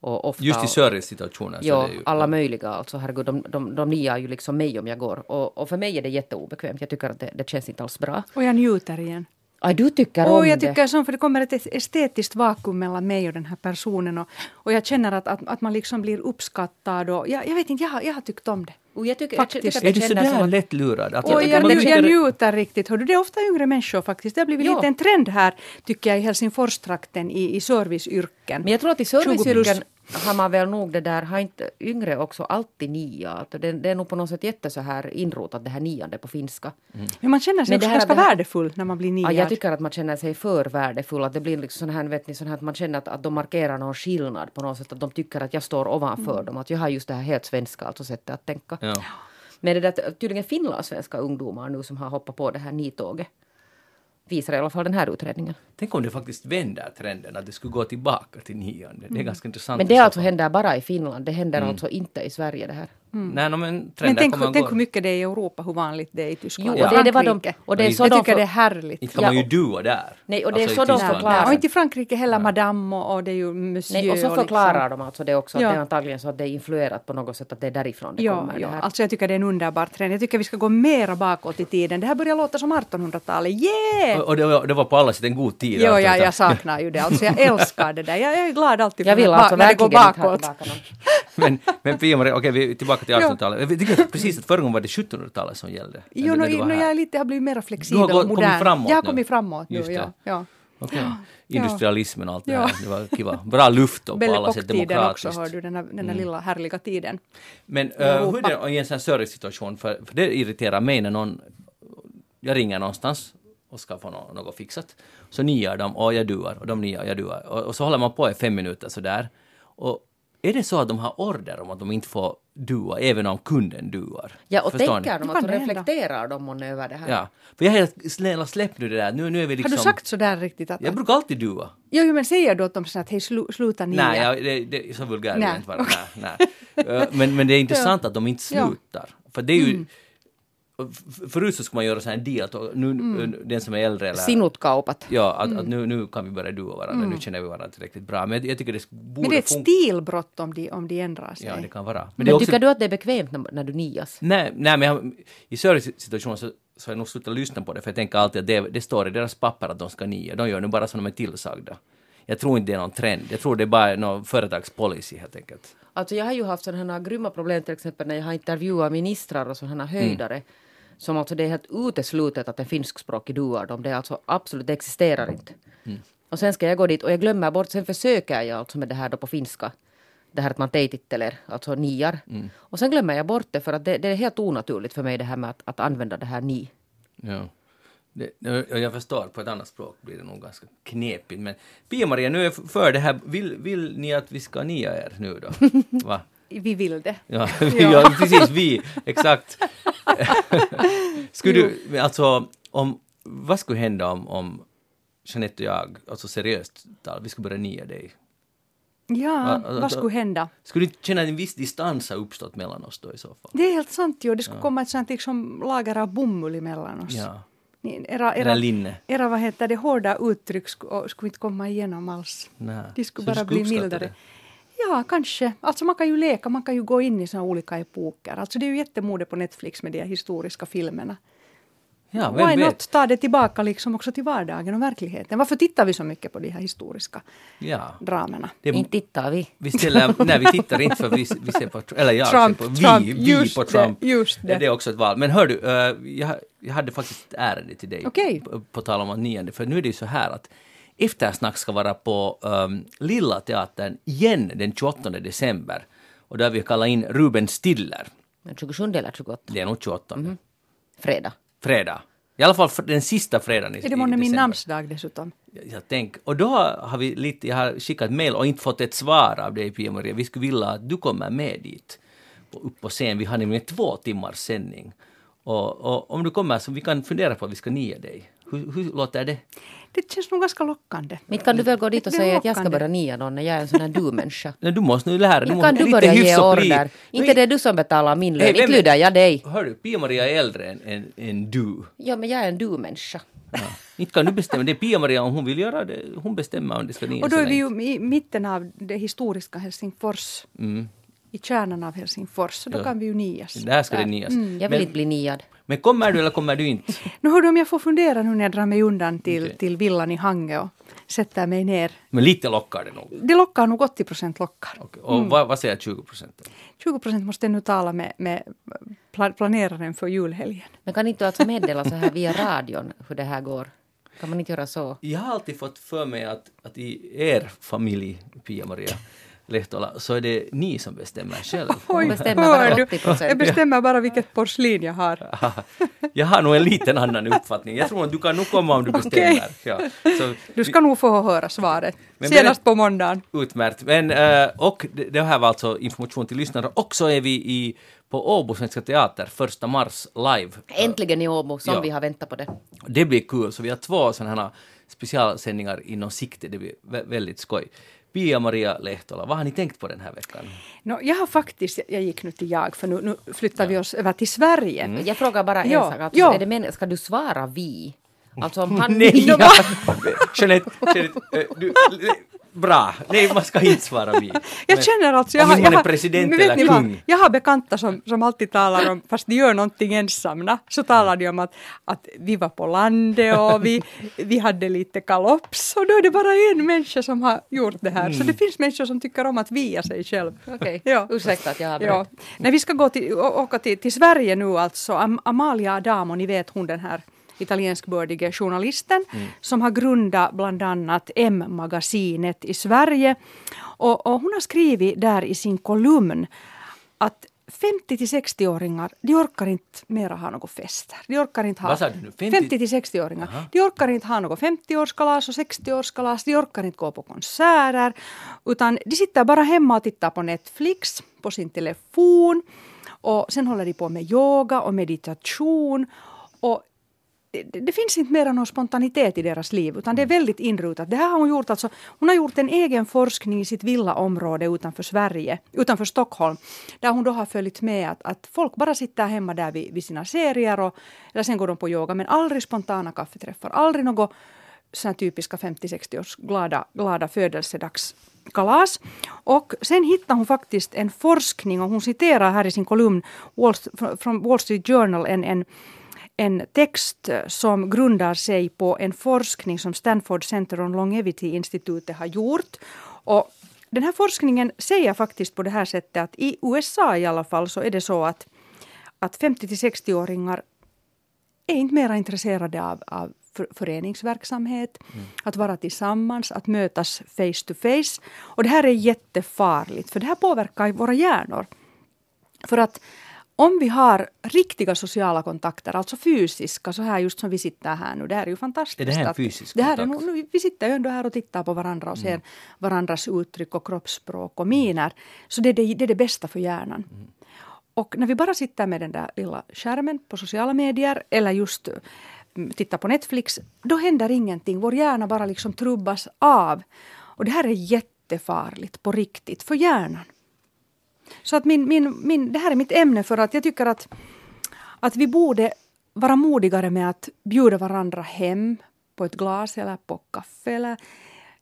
Och ofta Just i servicesituationer. så Ja, det är ju, alla möjliga alltså. Herregud, de, de, de niar ju liksom mig om jag går. Och, och för mig är det jätteobekvämt. Jag tycker att det, det känns inte alls bra. Och jag njuter igen. Aj, du tycker om Och jag det. tycker som för det kommer ett estetiskt vakuum mellan mig och den här personen. Och, och jag känner att, att, att man liksom blir uppskattad. Och jag, jag vet inte, jag, jag har tyckt om det. Och jag tycker, Faktiskt. jag tycker Är att du det känns sådär som att, lätt lurad? Att jag, nju- tycker- jag njuter riktigt. Hördu, det är ofta yngre människor faktiskt. Det har blivit Ja. lite en trend här, tycker jag, i Helsingforstrakten i, i serviceyrken. Men jag tror att i 20 plus. serviceyrken har man väl nog det där, har inte yngre också alltid nia? Alltså det, det är nog på något sätt jätte så här inrotat det här niande på finska. Men man känner sig Men det också här- ganska här- värdefull när man blir niad. Ja, jag tycker att man känner sig för värdefull. Att det blir liksom sån här, vet ni, sån här att man känner att, att de markerar någon skillnad på något sätt. Att de tycker att jag står ovanför dem. Att jag har just det här helt svenska alltså sättet att tänka. Ja. Men det där tydligen finlandssvenska ungdomar nu som har hoppat på det här nitåget. Visar i alla fall den här utredningen. Tänk om det faktiskt vänder trenden, att det skulle gå tillbaka till nionde. Det är ganska intressant. Men det så alltså händer bara i Finland. Det händer alltså inte i Sverige det här. Nej, no, men Men tänk, tänk hur mycket det är i Europa, hur vanligt det är i Tyskland Jo, och och det- det var de- Frankrike. och det är så jag de tycker för- det är härligt. Inte kan Ja, man ju och- dua där. Nej, och det är Alltså i så de förklarar. Och inte i Frankrike heller madame och, och det är ju monsieur. Nej, och så liksom- förklarar de alltså det också. Att Ja. det är antagligen så att det är influerat på något sätt. Att det är därifrån det Ja, kommer. ja. Det här. alltså jag tycker det är en underbar trend. Jag tycker vi ska gå mera bakåt i tiden. Det här börjar låta som 1800-talet. Yeah! Och, och det, var, det var på alla sätt en god tid. Jo, alltså, jag, saknar ju det. Alltså jag älskar det där. Jag, jag är glad alltid jag för vill när- alltså när det går bakåt. tillbaka. Men, men Pia-Maria, okej, vi är tillbaka till Ja. 1800-talet. Jag tycker precis att förra gången var det 1700-talet som gällde. Jo, du- no, du no, jag lite, har blivit mer Du flexibel har och modern. kommit framåt jag har kommit framåt nu, ja. ja. Okej. Industrialismen och allt det här. Det var kiva. Bra luft och på alla sätt demokratiskt. också, hör du, den här, den här lilla härliga tiden. Men uh, hur är det i en sån här servicesituation? För, för det irriterar mig när någon... Jag ringer någonstans och ska få något, något fixat. Så niar de och jag duar och de niar och jag duar. Och, och så håller man på i fem minuter sådär. Och är det så att de har order om att de inte får dua även om kunden duar? Ja, och Förstår tänker ni? de, kan hända. reflekterar de månne över det här? Ja. För jag helt snälla släpp nu det där. Nu, nu är vi liksom... Har du sagt så där riktigt? Att, Jag brukar alltid dua. jo, jo, men säger du åt dem så att hej, slu, sluta nia? Nej, jag, det, det, så vulgär vill jag Nej. inte vara. Nej, nej. Men, men det är [LAUGHS] intressant att de inte Ja. slutar. För det är ju... Mm. Förut så skulle man göra så här en deal, att nu, Mm. den som är äldre eller... Sinutkaupat. Ja, att, att nu, nu kan vi börja dua varandra, nu känner vi varandra tillräckligt bra. Men jag, jag tycker det borde Men det är ett stilbrott om de, om de ändrar sig. Ja, det kan vara. Men, Men också... tycker du att det är bekvämt när, när du nias? Nej, nej men jag, i servicesituationer så, så har jag nog slutat lyssna på det, för jag tänker alltid att det, det står i deras papper att de ska nia. De gör nu bara som de är tillsagda. Jag tror inte det är någon trend. Jag tror det är bara någon företagspolicy helt enkelt. Alltså jag har ju haft sådana här grymma problem till exempel när jag har intervjuat ministrar och sådana här höjdare. Som alltså det är helt uteslutet att en finskspråkig duar dem. Det är alltså absolut, det existerar inte. Och sen ska jag gå dit och jag glömmer bort, sen försöker jag alltså med det här då på finska. Det här att man teititteler, alltså niar. Och sen glömmer jag bort det för att det, det är helt onaturligt för mig det här med att, att använda det här ni. Ja. Det, jag förstår, på ett annat språk blir det nog ganska knepigt. Men Pia-Maria, nu är jag för det här. Vill, vill ni att vi ska nia er nu då? [LAUGHS] Va? Vi vill det. [LAUGHS] Ja, [LAUGHS] ja. precis, vi, exakt. [LAUGHS] skulle du, men alltså, om, vad skulle hända om, om Jeanette och jag, alltså seriöst tal, vi skulle börja nia dig? Ja, Ja, alltså, vad skulle hända? Skulle du känna att en viss distans har uppstått mellan oss då i så fall? Det är helt sant ju. Det skulle komma ett sånt liksom lager av bomull emellan oss. Ja, Era, era era, linne. era vad heter det, hårda uttryck skulle, skulle inte komma igenom alls. Nej. De skulle Så du bara bli mildare. det? Ja, kanske. Alltså man kan ju leka, man kan ju gå in i såna olika epoker. Alltså det är ju jättemode på Netflix med de historiska filmerna. Ja, Why vem vet? not ta det tillbaka liksom också till vardagen och verkligheten? Varför tittar vi så mycket på de här historiska Ja. dramerna? Det, Inte tittar vi. vi ställer, [LAUGHS] nej, vi tittar inte för vi, vi ser på, eller jag Trump, ser på, vi, Trump, vi just på det, Trump. just det. Det är också ett val. Men hör du, eh, jag, jag hade faktiskt ett ärende till dig. Okej. På, på tal om nionde, för nu är det ju så här att eftersnack ska vara på um, Lilla Teatern igen den 28 december. Och där vi kallar in Ruben Stiller. Men 27 eller 28? Det är nog 28. Fredag. Fredag. I alla fall för den sista fredagen i, Är det månne min namnsdag dessutom? Jag, jag tänk, och då har vi lite, jag har skickat mail och inte fått ett svar av dig Pia-Maria. Vi skulle vilja att du kommer med dit, på, upp på scen. Vi har nämligen två timmars sändning. Och, och om du kommer så vi kan fundera på att vi ska nia dig. Hur, hur låter det? Det känns nog ganska lockande. Inte kan du väl gå dit och säga att jag ska börja nia någon när jag är en sån här du-människa? [LAUGHS] Nej, du måste nu lära dig. Kan du börja ge order. Inte det är du som betalar min lön, inte lyder jag dig. Hör du, Pia-Maria är äldre än, än, än du. Ja, men jag är en du-människa. Ja. Inte kan du bestämma. Det är Pia-Maria om hon vill göra det. Hon bestämmer om det ska nias Och då är vi ju i mitten av det historiska Helsingfors. Mm. I kärnan av Helsingfors. Så då Ja. kan vi ju nias. Där ska det nias. Jag vill Men, inte bli niad. Men kommer du eller kommer du inte? Nu hör du om jag får fundera nu när jag drar mig undan till, Okej. till villan i Hangö och sätter mig ner. Men lite lockar det nog. Det lockar nog 80 procent lockar. Okej. Och vad, vad säger 20 procent? 20 procent måste jag nu tala med, med pla- planeraren för julhelgen. Men kan inte du alltså meddela så här via radion hur det här går? Kan man inte göra så? Jag har alltid fått för mig att, att i er familj, Pia-Maria, Lehtola, så är det ni som bestämmer själv. [LAUGHS] Hon bestämmer bara hör du? 80 procent. Jag bestämmer bara vilket porslin jag har. [LAUGHS] Jag har nog en liten annan uppfattning. Jag tror att du kan nog komma om du bestämmer. Ja. Så, Du ska nog få höra svaret. Men Senast på måndagen. Utmärkt. Men, eh, och det, här var alltså information till lyssnare. Och så är vi i, på Åbo Svenska Teater första mars live. Äntligen i Åbo, som Ja. vi har väntat på det. Det blir kul, så vi har två sådana här specialsändningar inom sikte. Det blir vä- väldigt skoj. Pia-Maria Lehtola, vad har ni tänkt på den här veckan? Nå, jag har faktiskt, jag gick nu till jag, för nu, nu flyttar vi oss över till Sverige. Mm. Jag frågar bara en Ja, sak. Alltså, ja. är det men, ska du svara vi? Alltså om han... [LAUGHS] Nej! Ja. [LAUGHS] Jeanette, Jeanette, eh, du, bra. Nej, man ska inte svara vi. [LAUGHS] Jag känner alltså... Jag har, jag är har, president men vet eller ni vad? Jag har bekanta som, som alltid talar om, fast de gör någonting ensamma, så talar de om att, att vi var på landet och vi, vi hade lite kalops och då är det bara en människa som har gjort det här. Så det finns människor som tycker om att via sig själv. Okej, [LAUGHS] Ja. ursäkta att jag har Ja. Nej, vi ska gå till, åka till, till Sverige nu alltså. Am- Amalia Adamo, ni vet hon den här italienskbördige journalisten som har grundat bland annat M-magasinet i Sverige. Och, och hon har skrivit där i sin kolumn att 50 till 60-åringar, de orkar inte mera ha något fester. De orkar inte ha... Vad sa du nu? 50? 50 till 60-åringar. De orkar inte ha något 50-årskalas och 60-årskalas. De orkar inte gå på konserter. Utan de sitter bara hemma och tittar på Netflix, på sin telefon. Och sen håller de på med yoga och meditation. Och det, det, finns inte mera någon spontanitet i deras liv, utan det är väldigt inrutat. Det här har hon gjort alltså, hon har gjort en egen forskning i sitt villaområde utanför Sverige, utanför Stockholm, där hon då har följt med att, att folk bara sitter hemma där vid, vid sina serier och eller sen går de på yoga, men aldrig spontana kaffeträffar, aldrig något sådana typiska 50-60 års glada, glada födelsedagskalas. Och sen hittar hon faktiskt en forskning och hon citerar här i sin kolumn Wall, från Wall Street Journal en, en en text som grundar sig på en forskning som Stanford Center on Longevity-institutet har gjort. Och den här forskningen säger faktiskt på det här sättet att i USA i alla fall så är det så att, att 50 till 60-åringar är inte mer intresserade av, av för, föreningsverksamhet, att vara tillsammans, att mötas face to face. Och det här är jättefarligt, för det här påverkar våra hjärnor. För att om vi har riktiga sociala kontakter, alltså fysiska, så här just som vi sitter här nu, det här är ju fantastiskt. Är det här en fysisk det här är kontakt? nog- nu, Vi sitter ju ändå här och tittar på varandra och ser varandras uttryck och kroppsspråk och miner. Så det är det, det, är det bästa för hjärnan. Och när vi bara sitter med den där lilla skärmen på sociala medier eller just mm, tittar på Netflix, då händer ingenting. Vår hjärna bara liksom trubbas av. Och det här är jättefarligt på riktigt för hjärnan. Så att min, min, min, det här är mitt ämne för att jag tycker att, att vi borde vara modigare med att bjuda varandra hem på ett glas eller på kaffe eller,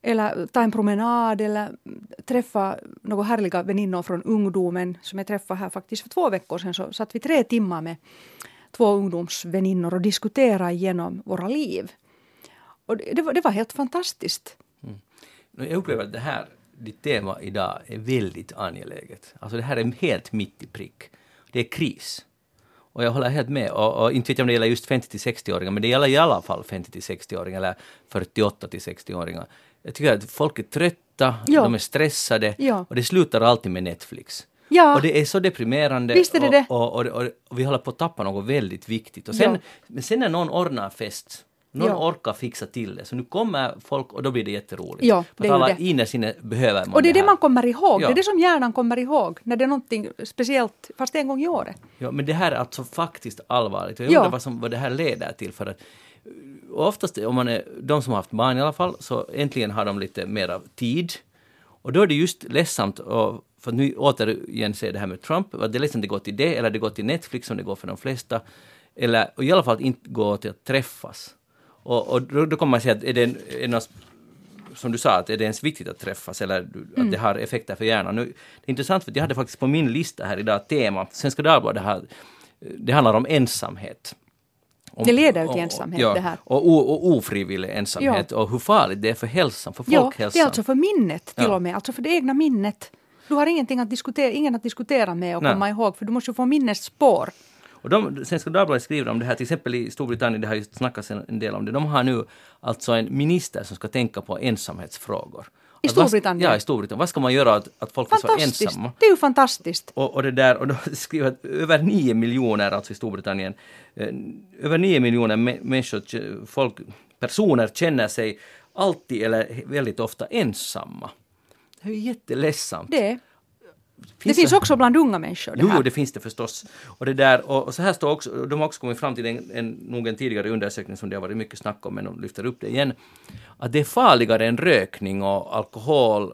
eller ta en promenad eller träffa några härliga väninnor från ungdomen som jag träffade här faktiskt för två veckor sedan. Så satt vi tre timmar med två ungdomsväninnor och diskuterade igenom våra liv. Och det, det, var, det var helt fantastiskt. Mm. Jag upplever att det här, ditt tema idag, är väldigt angeläget. Alltså det här är helt mitt i prick. Det är kris. Och jag håller helt med. Och, och inte vet jag om det gäller just 50 till 60-åringar, men det gäller i alla fall 50 till 60-åringar eller 48 till 60-åringar. Jag tycker att folk är trötta, Ja. de är stressade Ja. och det slutar alltid med Netflix. Ja. Och det är så deprimerande. Visst är det och, det. Och, och, och, vi håller på att tappa något väldigt viktigt. Och sen, Ja. Men sen när någon ordnar fest, någon Ja. orkar fixa till det, så nu kommer folk och då blir det jätteroligt. Ja, För det ju alla det. innerst inne behöver man Och det är det här. man kommer ihåg. Ja. Det är det som hjärnan kommer ihåg när det är någonting speciellt, fast en gång i året. Ja, men det här är alltså faktiskt allvarligt. Jag Ja. undrar vad, som, vad det här leder till. För att och oftast, om man är, de som har haft barn i alla fall, så äntligen har de lite mer av tid. Och då är det just ledsamt, och, för att nu återigen se det här med Trump, att det är ledsamt att det går till det, eller det går till Netflix som det går för de flesta. Eller i alla fall inte gå till att träffas. Och, och då, då kommer man säga att är det en, är något, som du sa, att är det ens viktigt att träffas eller att det har effekter för hjärnan. Nu, det är intressant för att jag hade faktiskt på min lista här idag tema, Svenska Dagbladet har, det handlar om ensamhet. Om, Det leder till ensamhet, ja, det här. Och, o, och ofrivillig ensamhet och hur farligt det är för hälsan, för Ja, folkhälsan. det är alltså för minnet till Ja. och med, alltså för det egna minnet. Du har ingenting att diskutera, ingen att diskutera med och Nej. komma ihåg, för du måste ju få minnesspår. Och de, Svenska Dagbladet skriver om det här, till exempel i Storbritannien, det har ju snackats en, del om det, de har nu alltså en minister som ska tänka på ensamhetsfrågor. I Storbritannien? Ja, i Storbritannien. Vad ska man göra att, att folk är så ensamma? Det är ju fantastiskt. Och, och det där, och de [LAUGHS] skriver att över 9 miljoner, alltså i Storbritannien, eh, över 9 miljoner mä- människor, folk, personer känner sig alltid eller väldigt ofta ensamma. Det är ju jätteledsamt. Det. Det Finns finns också bland unga människor. Det Jo, det finns det förstås. Och det där, och, och så här står också, de har också kommit fram till en, en, nog en tidigare undersökning som det har varit mycket snack om, men de lyfter upp det igen, att det är farligare än rökning och alkohol,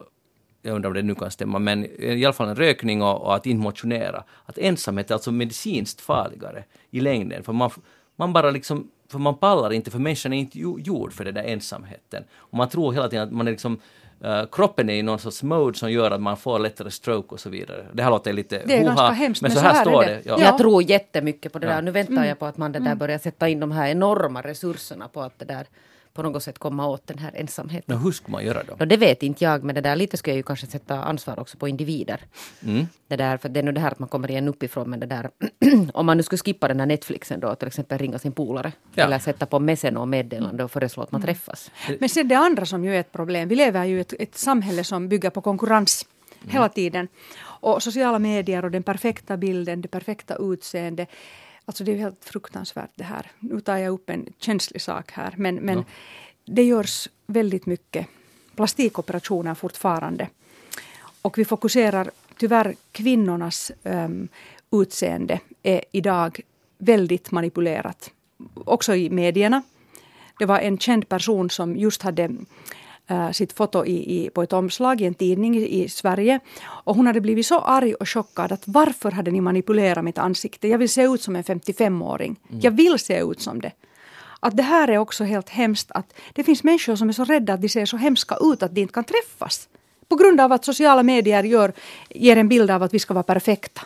jag undrar om det nu kan stämma, men i alla fall en rökning och, och att inte motionera. Att ensamhet är alltså medicinskt farligare i längden, för man, man bara liksom för man pallar inte, för människan är inte jo- gjord för den där ensamheten. Och man tror hela tiden att man är liksom eh, kroppen är i någon sorts mode som gör att man får lättare stroke och så vidare. Det här låter lite Det är hoha, ganska hemskt, men så så här, här är står det. det. Ja. Ja. Jag tror jättemycket på det Ja. där. Nu väntar jag på att man det där börjar sätta in de här enorma resurserna på att det där på något sätt komma åt den här ensamheten. Nå, hur ska man göra då? No, det vet inte jag, men det där lite ska jag ju kanske sätta ansvar också på individer. Mm. Det där, för det är nog det här att man kommer igen uppifrån, men det där [CLEARS THROAT] om man nu skulle skippa den här Netflixen då, till exempel ringa sin polare. Ja. Eller sätta på messen och meddelande och föreslå att man träffas. Men sen det andra som ju är ett problem, vi lever ju i ett, ett samhälle som bygger på konkurrens hela tiden. Och sociala medier och den perfekta bilden, det perfekta utseendet. Alltså det är helt fruktansvärt det här. Nu tar jag upp en känslig sak här. Men, men Ja. det görs väldigt mycket plastikoperationer fortfarande. Och vi fokuserar tyvärr kvinnornas um, utseende är idag väldigt manipulerat. Också i medierna. Det var en känd person som just hade sitt foto i, i, på ett omslag i en tidning i, Sverige. Och hon hade blivit så arg och chockad att varför hade ni manipulerat mitt ansikte? Jag vill se ut som en 55-åring. Jag vill se ut som det. Att det här är också helt hemskt att det finns människor som är så rädda att de ser så hemska ut att de inte kan träffas. På grund av att sociala medier gör, ger en bild av att vi ska vara perfekta.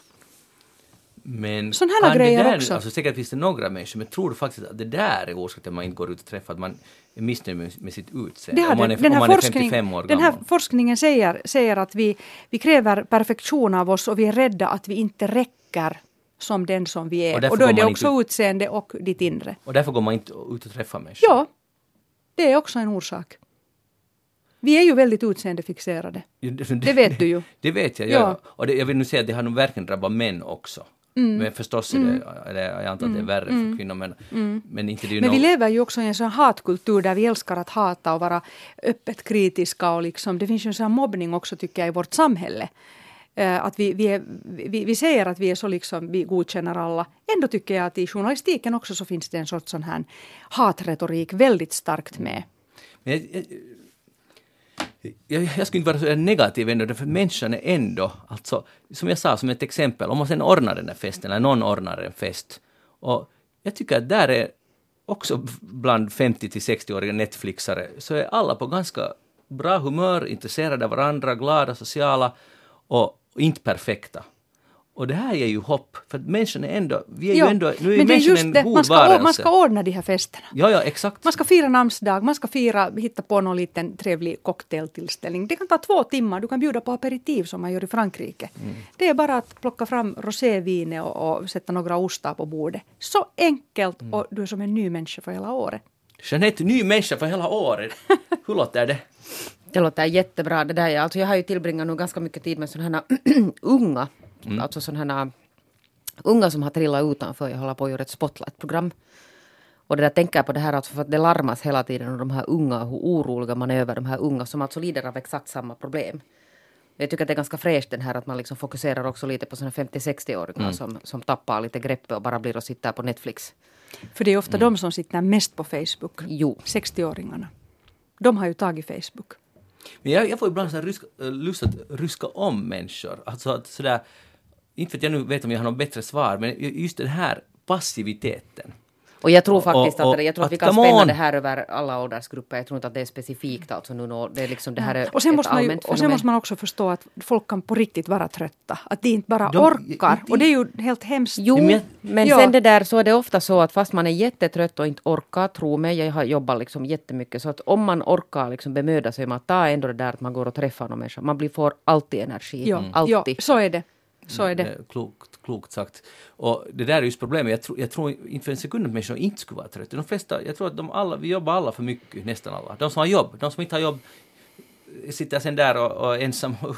Men Sån här grejer där, också. Alltså säkert finns det några människor, men tror du faktiskt att det där är orsaken till att man inte går ut och träffar, att man är missnöjd med, sitt utseende? Det om man det- är, den, om här man är forskning, 55 år den gammal? här forskningen säger, säger att vi, vi kräver perfektion av oss och vi är rädda att vi inte räcker som den som vi Och är. därför Och, då är det också inte utseende och ditt inre. Och därför går man inte ut och träffar människor? Ja, det är också en orsak. Vi är ju väldigt utseendefixerade. Ja, Det vet du ju. [LAUGHS] Det vet jag, ja. Ja. Och det, jag vill nu säga att det har nog verkligen drabbat män också. Men förstås är det, eller jag antar att det är värre för kvinnor, men, men inte det ju Men vi lever ju också i en sån hatkultur där vi älskar att hata och vara öppet kritiska. Och liksom, det finns ju en sån mobbning också tycker jag i vårt samhälle. Eh, Att vi, vi, är, vi, vi säger att vi är så liksom, vi godkänner alla. Ändå tycker jag att i journalistiken också så finns det en sorts sån här hatretorik väldigt starkt med. Men jag, jag, jag, jag skulle inte vara så negativ ändå, för människan är ändå, alltså, som jag sa som ett exempel, om man sen ordnar den här festen, eller någon ordnar en fest, och jag tycker att där är också bland 50 till 60-åriga Netflixare, så är alla på ganska bra humör, intresserade av varandra, glada, sociala och inte perfekta. Och det här ger ju hopp, för att människan är ändå, vi är ju ändå, nu är men det är människan just en det, god man ska, varelse. man ska ordna de här festerna. Ja, ja, exakt. Man ska fira namnsdag, man ska fira, hitta på någon liten trevlig cocktailtillställning. Det kan ta två timmar, du kan bjuda på aperitiv som man gör i Frankrike. Mm. Det är bara att plocka fram rosévinet och, och sätta några ostar på bordet. Så enkelt Mm. och du är som en ny människa för hela året. Jeanette, ny människa för hela året. Hur låter det? [LAUGHS] Det låter jättebra det där. Alltså jag har ju tillbringat nu ganska mycket tid med sådana här [CLEARS THROAT] unga, alltså sådana här unga som har trillat utanför. Jag håller på att göra ett spotlight-program. Och det där tänker jag på det här alltså för att det larmas hela tiden om de här unga, hur oroliga man är över de här unga som alltså lider av exakt samma problem. Jag tycker att det är ganska fräscht den här att man liksom fokuserar också lite på sådana 50-60-åringar som, som tappar lite greppet och bara blir och sitter på Netflix. För det är ofta de som sitter mest på Facebook. Jo. 60-åringarna. De har ju tagit Facebook. Men jag, jag får ibland så här ryska, äh, lust att ryska om människor. Alltså att sådär, inte för att jag nu vet om jag har något bättre svar, men just den här passiviteten. Och jag tror Och- faktiskt och- att, jag tror att vi att kan come spänna on. det här över alla åldersgrupper. Jag tror inte att det är specifikt alltså nu det är liksom det här är Och sen, måste man ju, och sen måste man också förstå att folk kan på riktigt vara trötta. Att de inte bara De- orkar. inte- Och det är ju helt hemskt. Jo, Men men Ja. sen det där så är det ofta så att fast man är jättetrött och inte orkar, tro mig, jag har jobbat liksom jättemycket, så att om man orkar liksom bemöda sig om att ta ändå det där att man går och träffar någon människa, man blir, får alltid energi. Ja, Alltid. ja, så är det. Så är det. Eh, klokt, klokt sagt. Och det där är just problemet. Jag tror, jag tror inte för en sekund att människor inte skulle vara trötta. De flesta, jag tror att de alla, vi jobbar alla för mycket, nästan alla. De som har jobb, de som inte har jobb, eh, sitter sen där och, och ensam. Och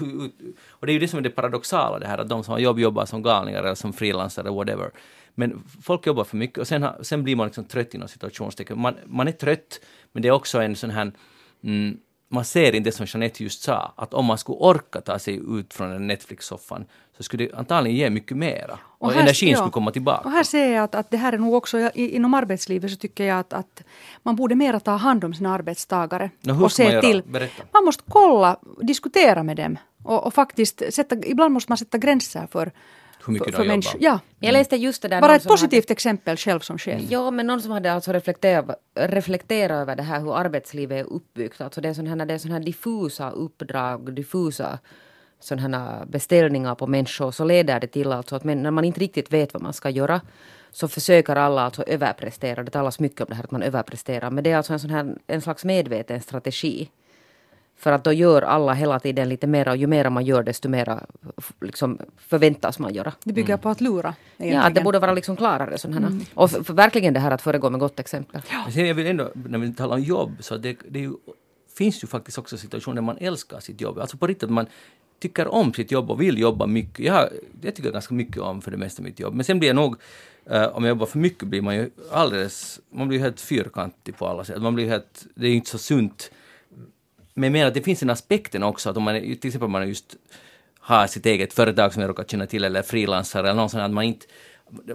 och det är ju det som är det paradoxala det här att de som har jobb jobbar som galningar eller som frilansare, whatever. Men folk jobbar för mycket och sen, sen blir man liksom trött inom situationstecken. Man, man är trött, men det är också en sån här mm, man ser inte det som Jeanette just sa, att om man skulle orka ta sig ut från den Netflix-soffan så skulle det antagligen ge mycket mera. Och, och här, energin ja, skulle komma tillbaka. Och här ser jag att, att det här är nog också inom arbetslivet så tycker jag att, att man borde mera ta hand om sina arbetstagare. No, och se man till. Berätta. Man måste kolla, diskutera med dem. Och, och faktiskt sätta, ibland måste man sätta gränser för hur mycket för, för Ja. Mm. Jag läste just det där. Bara ett positivt hade, exempel själv som chef. Ja, men någon som hade alltså reflekterat, reflekterat över det här hur arbetslivet är uppbyggt. Alltså det är sådana här, sån här diffusa uppdrag, diffusa sådana beställningar på människor så leder det till alltså att när man inte riktigt vet vad man ska göra så försöker alla alltså överprestera. Det talas mycket om det här att man överpresterar. Men det är alltså en, sån här, en slags medveten strategi för att då gör alla hela tiden lite mera och ju mera man gör desto mera liksom, förväntas man göra. Det bygger mm. på att lura. Egentligen. Ja, det borde vara liksom klarare. Sådana. Mm. Och för, för verkligen det här att föregå med gott exempel. Ja. Sen jag vill ändå, när vi talar om jobb, så det, det ju, finns ju faktiskt också situationer där man älskar sitt jobb. Alltså på riktigt, man tycker om sitt jobb och vill jobba mycket. Jag, jag tycker ganska mycket om för det mesta mitt jobb. Men sen blir jag nog, uh, om jag jobbar för mycket blir man ju alldeles, man blir helt fyrkantig på alla sätt. Man blir helt, det är inte så sunt men jag menar att det finns en aspekten också, att om man till exempel man just har sitt eget företag som jag råkar känna till, eller frilansare eller någon sån att man inte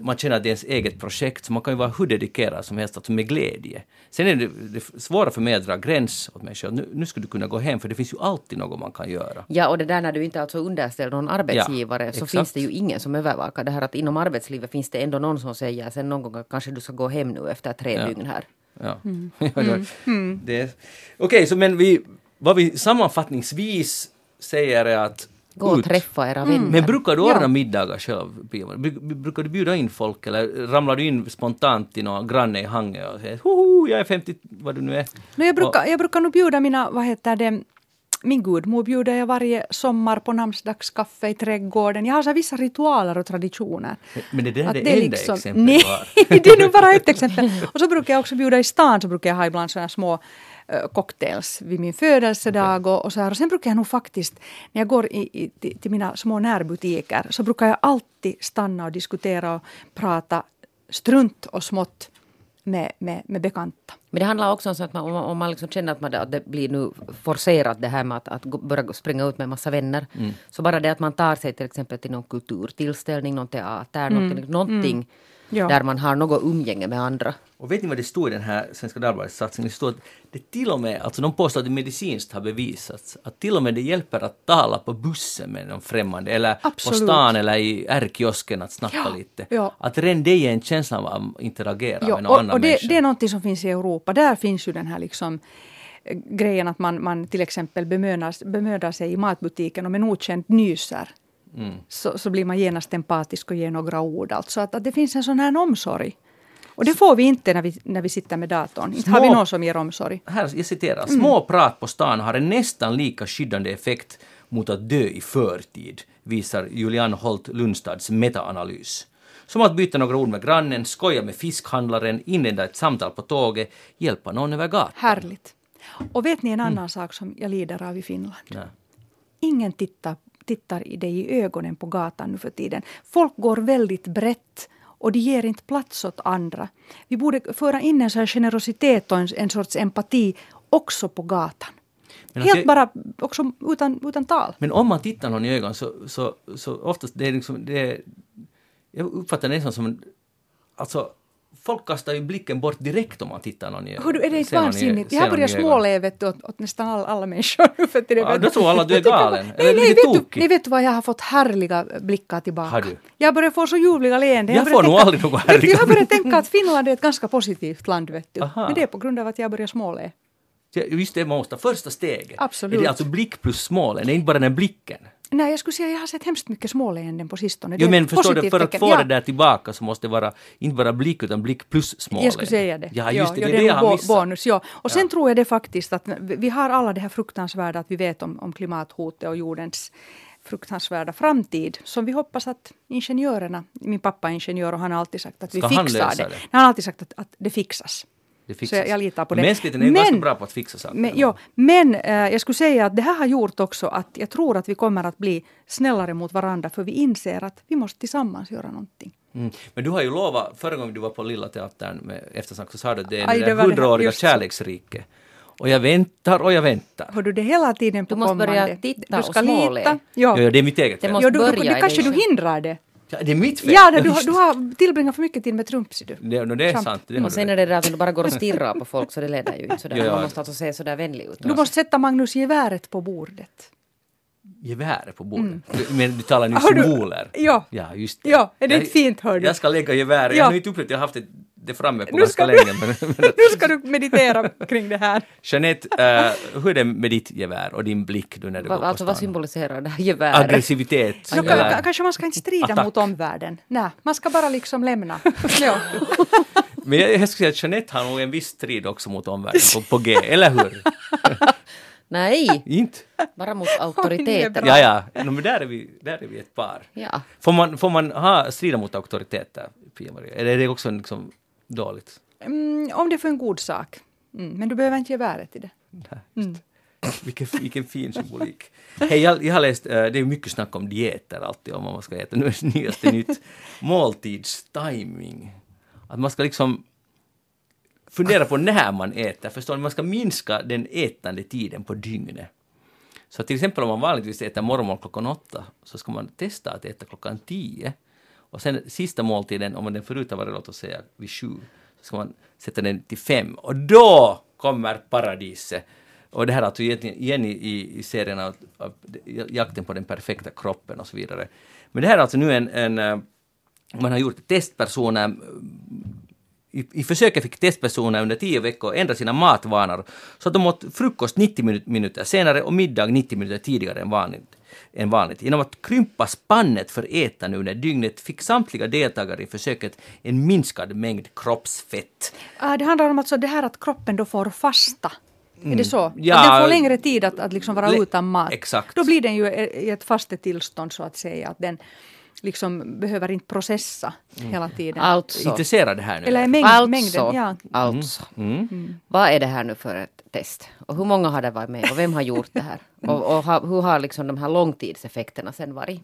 man känner att det är ens eget projekt, så man kan ju vara hur dedikerad som helst, alltså med glädje. Sen är det, det svåra för mig att dra gräns åt mig själv. Nu, nu skulle du kunna gå hem, för det finns ju alltid något man kan göra. Ja, och det där när du inte alltså underställd någon arbetsgivare, ja, så exakt. finns det ju ingen som övervakar det här att inom arbetslivet finns det ändå någon som säger sen någon gång kanske du ska gå hem nu efter tre ja. dygn här. Ja. Mm. [LAUGHS] mm. mm. Okej, okay, så men vi vad vi sammanfattningsvis säger är att Gå och ut. träffa era vänner. Men brukar du ordna ja. middagar själv, Brukar du bjuda in folk eller ramlar du in spontant till någon granne i Hangö och säger hoho, jag är 50, vad du nu är? No, jag, brukar, jag brukar nog bjuda mina, vad heter det, min gudmor bjuder jag varje sommar på namnsdagskaffe i trädgården. Jag har så vissa ritualer och traditioner. Men det där är det, det enda liksom, exemplet Nej, [LAUGHS] det är nog bara ett exempel. Och så brukar jag också bjuda i stan, så brukar jag ha ibland sådana små cocktails vid min födelsedag okay. och, och, så här. Och sen brukar jag nog faktiskt, när jag går i, i, till, till mina små närbutiker, så brukar jag alltid stanna och diskutera och prata strunt och smått med, med, med bekanta. Men det handlar också om att man, om man liksom känner att, man, att det blir nu forcerat det här med att, att börja springa ut med en massa vänner. Mm. Så bara det att man tar sig till exempel till någon kulturtillställning, någon teater, mm. någonting, någonting mm ja. där man har något umgänge med andra. Och vet ni vad det står i den här Svenska Dagbladets satsning? Det står att det till och med, alltså de påstår att det medicinskt har bevisats, att till och med det hjälper att tala på bussen med någon främmande, eller Absolut. på stan eller i R-kiosken att snacka ja, lite. Ja. Att redan det ger en känsla av att interagera ja, med någon och, annan och det, människa. det är någonting som finns i Europa. Där finns ju den här liksom eh, grejen att man, man till exempel bemödar, bemödar sig i matbutiken om en okänd nyser mm. så, så blir man genast empatisk och ger några ord. Alltså att, att det finns en sån här omsorg. Och det får vi inte när vi, när vi sitter med datorn. Inte har vi någon som ger omsorg. Här, jag citerar. Mm. Små prat på stan har en nästan lika skyddande effekt mot att dö i förtid, visar Julian Holt Lundstads metaanalys. Som att byta några ord med grannen, skoja med fiskhandlaren, inleda ett samtal på tåget, hjälpa någon över gatan. Härligt. Och vet ni en annan mm. sak som jag lider av i Finland? Nej. Ingen tittar tittar dig i ögonen på gatan nu för tiden. Folk går väldigt brett och de ger inte plats åt andra. Vi borde föra in en sån generositet och en, en sorts empati också på gatan. Helt alltså, bara också utan, utan tal. Men om man tittar någon i ögonen så, så, så oftast det är liksom, det är, jag uppfattar det nästan som en, alltså folk kastar ju blicken bort direkt om man tittar någon i Hur, Är det inte vansinnigt? Jag har börjat småle vet du, åt, åt nästan alla, alla människor. För det, ja, då tror alla att du är galen. nej, nej, vet du, nej, vet du vad, jag har fått härliga blickar tillbaka. Har du? Jag börjar få så ljuvliga leenden. Jag, jag får nog aldrig några härliga Jag har börjat tänka att Finland är ett ganska positivt land, vet du. Aha. Men det är på grund av att jag börjar småle. Just det, man måste första steget. Absolut. Är det alltså blick plus smålen, det är inte bara den blicken? Nej, jag skulle säga att jag har sett hemskt mycket småleenden på sistone. Jo, men förstår du, för att få ja. det där tillbaka så måste det vara inte bara blick utan blick plus småleenden. Jag skulle säga det. Ja, just det, ja, det, det är det jag har missat. Bonus, ja. Och sen tror jag det faktiskt att vi har alla det här fruktansvärda att vi vet om, om klimathotet och jordens fruktansvärda framtid som vi hoppas att ingenjörerna, min pappa är ingenjör och han har alltid sagt att vi Ska fixar det. det. Han har alltid sagt att, att det fixas. Det Så fixas. jag, jag litar på det. Mänskligheten är ganska bra på att fixa saker. Men, jo, men eh, jag skulle säga att det här har gjort också att jag tror att vi kommer att bli snällare mot varandra för vi inser att vi måste tillsammans göra någonting. Mm. Men du har ju lovat, förra gången du var på Lilla Teatern med eftersnack så sa du att det är Aj, det det det hundraåriga just så. kärleksrike. Och jag väntar och jag väntar. Hör du det hela tiden på Du måste börja kommande. titta du och ska småle. lita. Ja, Ja. ja, det är mitt eget Det fel. måste Ja, du, du, börja det i kanske du hindrar det. Ja, det är mitt fel! Ja, det, du, har- du har tillbringat för mycket tid med Trump, ser du. det, no, det är Trump. sant. Det har Och sen är det där att du bara går och [LAUGHS] stirrar på folk så det leder ju inte sådär. Ja, ja. Man måste alltså se sådär vänlig ut. Du måste sätta Magnus geväret på bordet. Geväret på bordet. Du- Men du talar nu Mm. Har du- symboler. Ja. Ja, just det. Ja, är det Jag- inte fint, hör du? Jag ska lägga geväret. Ja. Jag har inte upplevt, jag har haft det, det framme på Nu ganska ska du- länge. Men, [LAUGHS] nu ska du meditera kring det här. [LAUGHS] Jeanette, eh, hur är det med ditt gevär och din blick nu när du Va, går på alltså vad stan? symboliserar det här geväret? Aggressivitet? Nå, eller- ka- kanske man ska inte strida Attack. mot omvärlden. Nej, man ska bara liksom lämna. [LAUGHS] Ja. Men jag, jag skulle säga att Jeanette har nog en viss strid också mot omvärlden på, på G, eller hur? Nej, Inte? bara mot auktoriteter. Ja, ja, no, men där är, vi, där är vi ett par. Ja. Får man, får man ha strida mot auktoriteter, Pia-Maria? Eller är det också liksom dåligt? Mm, om det är för en god sak. Mm, men du behöver inte geväret i det. Nej, just. Vilken, vilken fin symbolik. Hej, jag, jag har läst, eh, det är mycket snack om dieter alltid, om vad man ska äta. Nu är det nyaste nytt. [LAUGHS] Måltidstiming. Att man ska liksom fundera på när man äter. Förstår ni? Man ska minska den ätande tiden på dygnet. Så till exempel om man vanligtvis äter morgonmål klockan åtta så ska man testa att äta klockan tio. Och sen sista måltiden, om den förut har varit låt oss säga vid sju, så ska man sätta den till fem. Och då kommer paradiset! Och det här är alltså igen i, i, i serien av, av jakten på den perfekta kroppen och så vidare. Men det här är alltså nu en, en eh, man har gjort testpersoner i, I försöket fick testpersoner under tio veckor ändra sina matvanor så att de åt frukost 90 minu- minuter senare och middag 90 minuter tidigare än vanligt. Än vanligt. Genom att krympa spannet för ätande under dygnet fick samtliga deltagare i försöket en minskad mängd kroppsfett. Ah, det handlar om alltså det här att kroppen då får fasta. Är det så? Ja, att den får längre tid att, att liksom vara utan mat. exakt. Då blir den ju i ett fastetillstånd så att säga. Att den liksom behöver inte processa hela tiden. Alltså, Intresserad det här nu? Eller är mängd, alltså, mängden. Ja. alltså. Mm. vad är det här nu för ett test? Och hur många har det varit med och vem har gjort det här? Och, och ha, hur har liksom de här långtidseffekterna sen varit?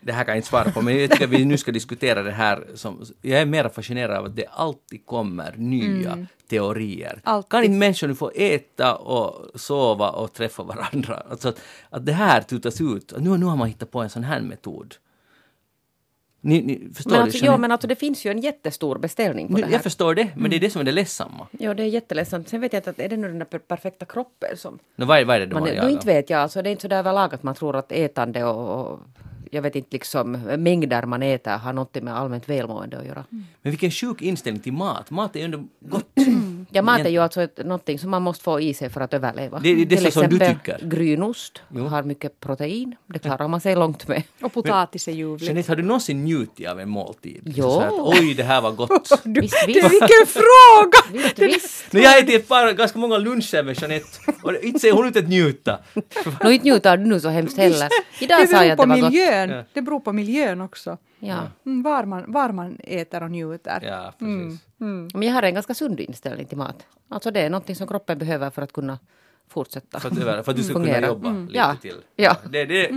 Det här kan jag inte svara på, men jag tycker att vi nu ska diskutera det här. Som, jag är mer fascinerad av att det alltid kommer nya teorier. Alltid. Kan inte människor nu få äta och sova och träffa varandra? Alltså att, att det här tutas ut. Nu, nu har man hittat på en sån här metod. Ni, ni förstår Men det? alltså, jo, men alltså det finns ju en jättestor beställning på Nu, det här. jag förstår det, men det är det som är det ledsamma. Ja, det är jätteledsamt. Sen vet jag inte att är det nu den där per- perfekta kroppen som... Nu, vad, är, vad är det då Man, man nu jagar? inte vet jag, alltså det är inte så där överlag att man tror att ätande och, och jag vet inte liksom mängder man äter har något med allmänt välmående att göra. Men vilken sjuk inställning till mat. Mat är ju ändå gott. [CLEARS THROAT] Ja, mat är ju alltså ett, någonting som man måste få i sig för att överleva. Det- det är Till som du exempel tycker. grynost har mycket protein. Det klarar man sig långt med. [LAUGHS] Och potatis är ljuvligt. Jeanette, har du någonsin njutit av en måltid? Jo. Så att, oj, det här var gott. [LAUGHS] Du, Visst, du, visst. vilken [LAUGHS] fråga! Visst, visst. Nu jag har ätit ett par, ganska många luncher med Jeanette och inte ser hon ut att njuta. Nå inte njuter du nu så hemskt heller. Idag Det sa jag att på det var gott. miljön. Ja. Det beror på miljön också. Ja. Mm, var, man, var man äter och njuter. Ja, precis. Men jag har en ganska sund inställning till mat. Alltså det är någonting som kroppen behöver för att kunna fortsätta För, att, för att du ska fungera. kunna jobba Mm. lite ja. till. Ja. Det, det,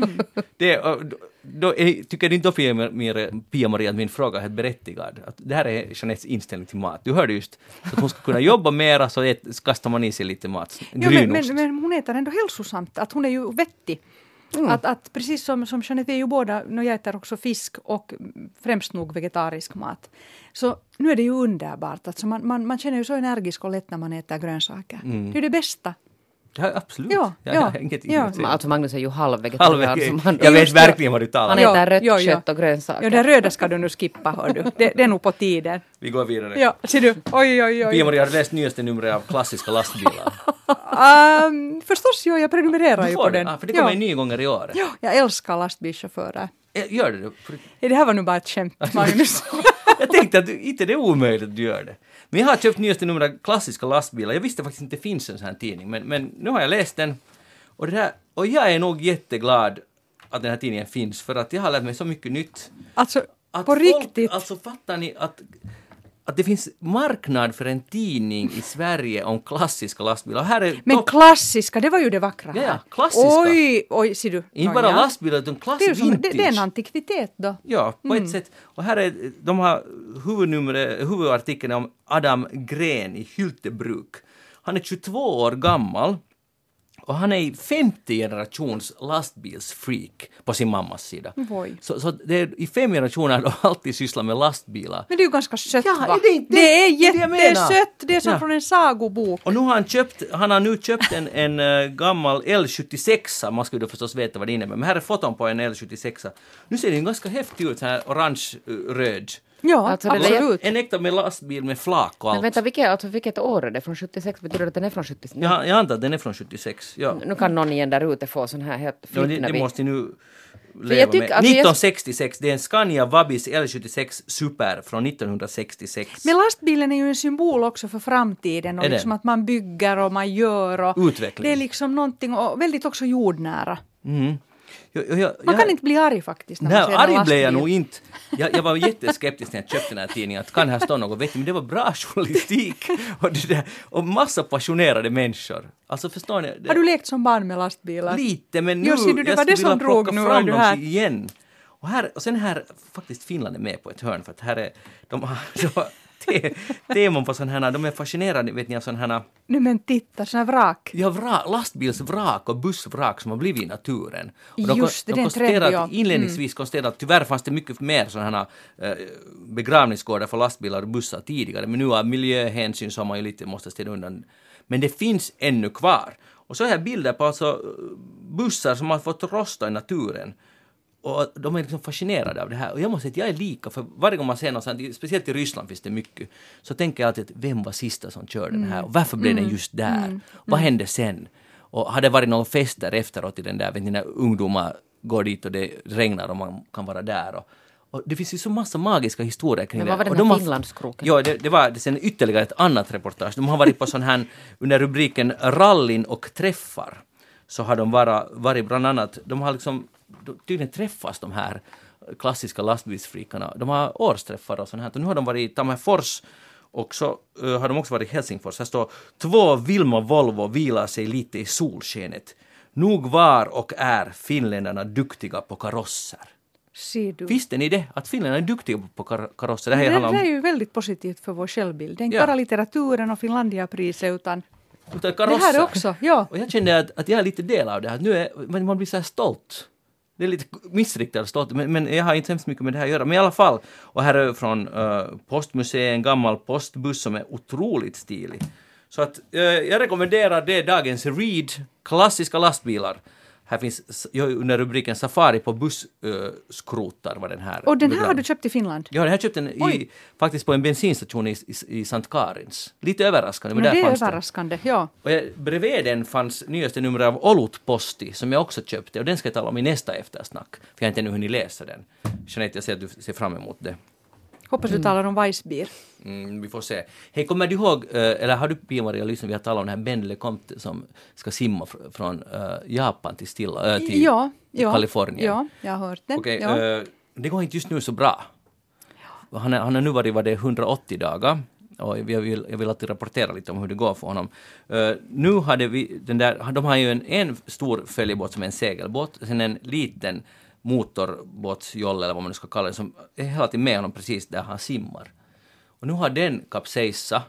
det, och då, då är, tycker du inte Pia-Maria, att min fråga är helt berättigad? Att det här är Jeanettes inställning till mat. Du hörde just att hon ska kunna jobba mera så ät, kastar man i sig lite mat. Jo, men, men, men hon äter ändå hälsosamt. Att hon är ju vettig. Att, att precis som, som Jeanette, vi är ju båda, nu jag äter också fisk och främst nog vegetarisk mat. Så nu är det ju underbart. Alltså man, man, man känner ju så energisk och lätt när man äter grönsaker. Det är det bästa. Ja, absolut. Ja, ja, har inget ja. inget Alltså Magnus är ju halvvegetarian. Halv, som han, jag vet det. verkligen vad du talar han om. Ja, äter rött ja, ja. kött och grönsaker. Ja, det röda ska du nu skippa, hör du. Det, det är nog på tiden. Vi går vidare. Ja, ser du. Oj, oj, oj. Pia-Maria, har du läst nyaste numret av klassiska lastbilar? Um, [LAUGHS] förstås, jo, jag prenumererar ju på det, den. ah, för det kommer ja. ny gånger i år. Ja, jag älskar lastbilschaufförer. Eh, Gör det du? Nej, Det här var nu bara ett skämt, [LAUGHS] Magnus. [LAUGHS] Jag tänkte att du, inte det är omöjligt att du gör det. Men jag har köpt nyaste numret av klassiska lastbilar. Jag visste faktiskt inte det finns en sån här tidning, men, men nu har jag läst den. Och, det här, och jag är nog jätteglad att den här tidningen finns, för att jag har lärt mig så mycket nytt. Alltså, Att på folk, riktigt. Alltså fattar ni att att det finns marknad för en tidning i Sverige om klassiska lastbilar. Här är Men klassiska, det var ju det vackra här. ja, klassiska. Oj, oj, ser du. inte bara ja. lastbilar utan Det är, klassisk det, vintage. det är en antikvitet då. Ja, på ett sätt. Och här är, de har huvudnumret, huvudartikeln är om Adam Gren i Hyltebruk. Han är 22 år gammal och han är i femte generations lastbilsfreak på sin mammas sida. Oj. Så, så det är, i fem generationer har de alltid sysslat med lastbilar. Men det är ju ganska sött Ja, va? är det inte- det är det är jättesött, det är som Ja. från en sagobok. Och nu har han köpt, han har nu köpt en, en eh, gammal L76, man skulle förstås veta vad det innebär, men här är foton på en L76. Nu ser den ganska häftig ut, så här orange-röd. Ja, Alltså, absolut. En äkta med lastbil med flak och Men allt. vänta, vilket, alltså, vilket år är det? Från 76? Betyder det att den är från 76? Jag, jag antar att den är från 76. Ja. Nu kan någon igen där ute få sån här helt Ja, det, det måste nu jag leva tycker- med. alltså jag- 1966, det är en Scania Vabis L76 Super från 1966. Men lastbilen är ju en symbol också för framtiden och liksom att man bygger och man gör och Utveckling. det är liksom någonting och väldigt också jordnära. Mm. Jag, jag, jag, Man kan inte bli arg faktiskt när man Nej, ser en arg blev jag nog inte. Jag, var jätteskeptisk när jag köpte den här tidningen, att kan här stå något vettigt, men det var bra [LAUGHS] journalistik och, det där, och massa passionerade människor. Alltså förstår ni? Det, Har du lekt som barn med lastbilar? Lite, men nu Jo, ser du, det var det som drog nu, fram du här? igen. Och, här, och sen här, faktiskt Finland är med på ett hörn för att här är, de har, de har te, teman på sådana här, de är fascinerade vet ni av sådana här Nej men titta, såna vrak. Ja, vrak, lastbilsvrak och bussvrak som har blivit i naturen. Och de, Just det, de konstaterade trend, ja. att inledningsvis konstaterade att tyvärr fanns det mycket mer sådana här eh, begravningsgårdar för lastbilar och bussar tidigare, men nu av miljöhänsyn så har man ju lite måste ställa undan. Men det finns ännu kvar. Och så jag bilder på alltså eh, bussar som har fått rosta i naturen. Och de är liksom fascinerade av det här. Och jag måste säga att jag är lika, för varje gång man ser något sånt, speciellt i Ryssland finns det mycket, så tänker jag alltid att vem var sista som körde den här? Och varför blev den just där? Vad hände sen? Och har det varit någon fester efteråt i den där, vet ni, när ungdomar går dit och det regnar och man kan vara där. Och, och det finns ju så massa magiska historier kring Men det. vad var den här de har- Finlandskroken? Ja, det, det var sen ytterligare ett annat reportage. De har varit på sån här, under rubriken Rallin och träffar, så har de vara, varit bland annat, de har liksom, tydligen träffas de här klassiska lastbilsfreakarna. De har årsträffar och sånt här. Och nu har de varit i Tammerfors och så eh, har de också varit i Helsingfors. Här står två Vilma Volvo vilar sig lite i solskenet. Nog var och är finländarna duktiga på karosser. Ser du. Visste ni det? Att finländarna är duktiga på kar- karosser? Det här det, handlar det om är ju väldigt positivt för vår självbild. Det är inte Ja. bara litteraturen och Finlandiapriset utan Utan det karosser. här också. Ja. Och jag kände att, att jag är lite del av det här. Nu är, man blir så här stolt. Det är lite missriktad stolt, men, men jag har inte hemskt mycket med det här att göra. Men i alla fall, och här är från uh, Postmuseet en gammal postbuss som är otroligt stilig. Så att uh, jag rekommenderar det dagens read, klassiska lastbilar. Här finns under rubriken Safari på busskrotar var den här. Och den här har du köpt i Finland? Ja, den här köpte den i, Oj. faktiskt på en bensinstation i, i, i Sankt Karins. Lite överraskande, men Men där det är fanns den. överraskande. Ja. Och jag, bredvid den fanns nyaste numret av Olutposti som jag också köpte och den ska jag tala om i nästa eftersnack. För jag har inte ännu hunnit läsa den. Jeanette, jag ser att du ser fram emot det. Hoppas du talar om Weissbier. Mm, vi får se. Hej, kommer du ihåg, eh, eller har du Pia-Maria lyssnat, vi har talat om den här Ben LeCompte som ska simma fr- från eh, Japan till, Stilla, äh, till, Ja, ja, Kalifornien? Ja, jag har hört det. Okej, ja. eh, det går inte just nu så bra. Han, är, han har nu varit vad det är, 180 dagar och jag vill, jag vill alltid rapportera lite om hur det går för honom. Eh, nu hade vi den där, de har ju en, en stor följebåt som är en segelbåt, sen en liten motorbåtsjolle eller vad man nu ska kalla det, som är hela tiden med honom precis där han simmar. Och nu har den kapsejsat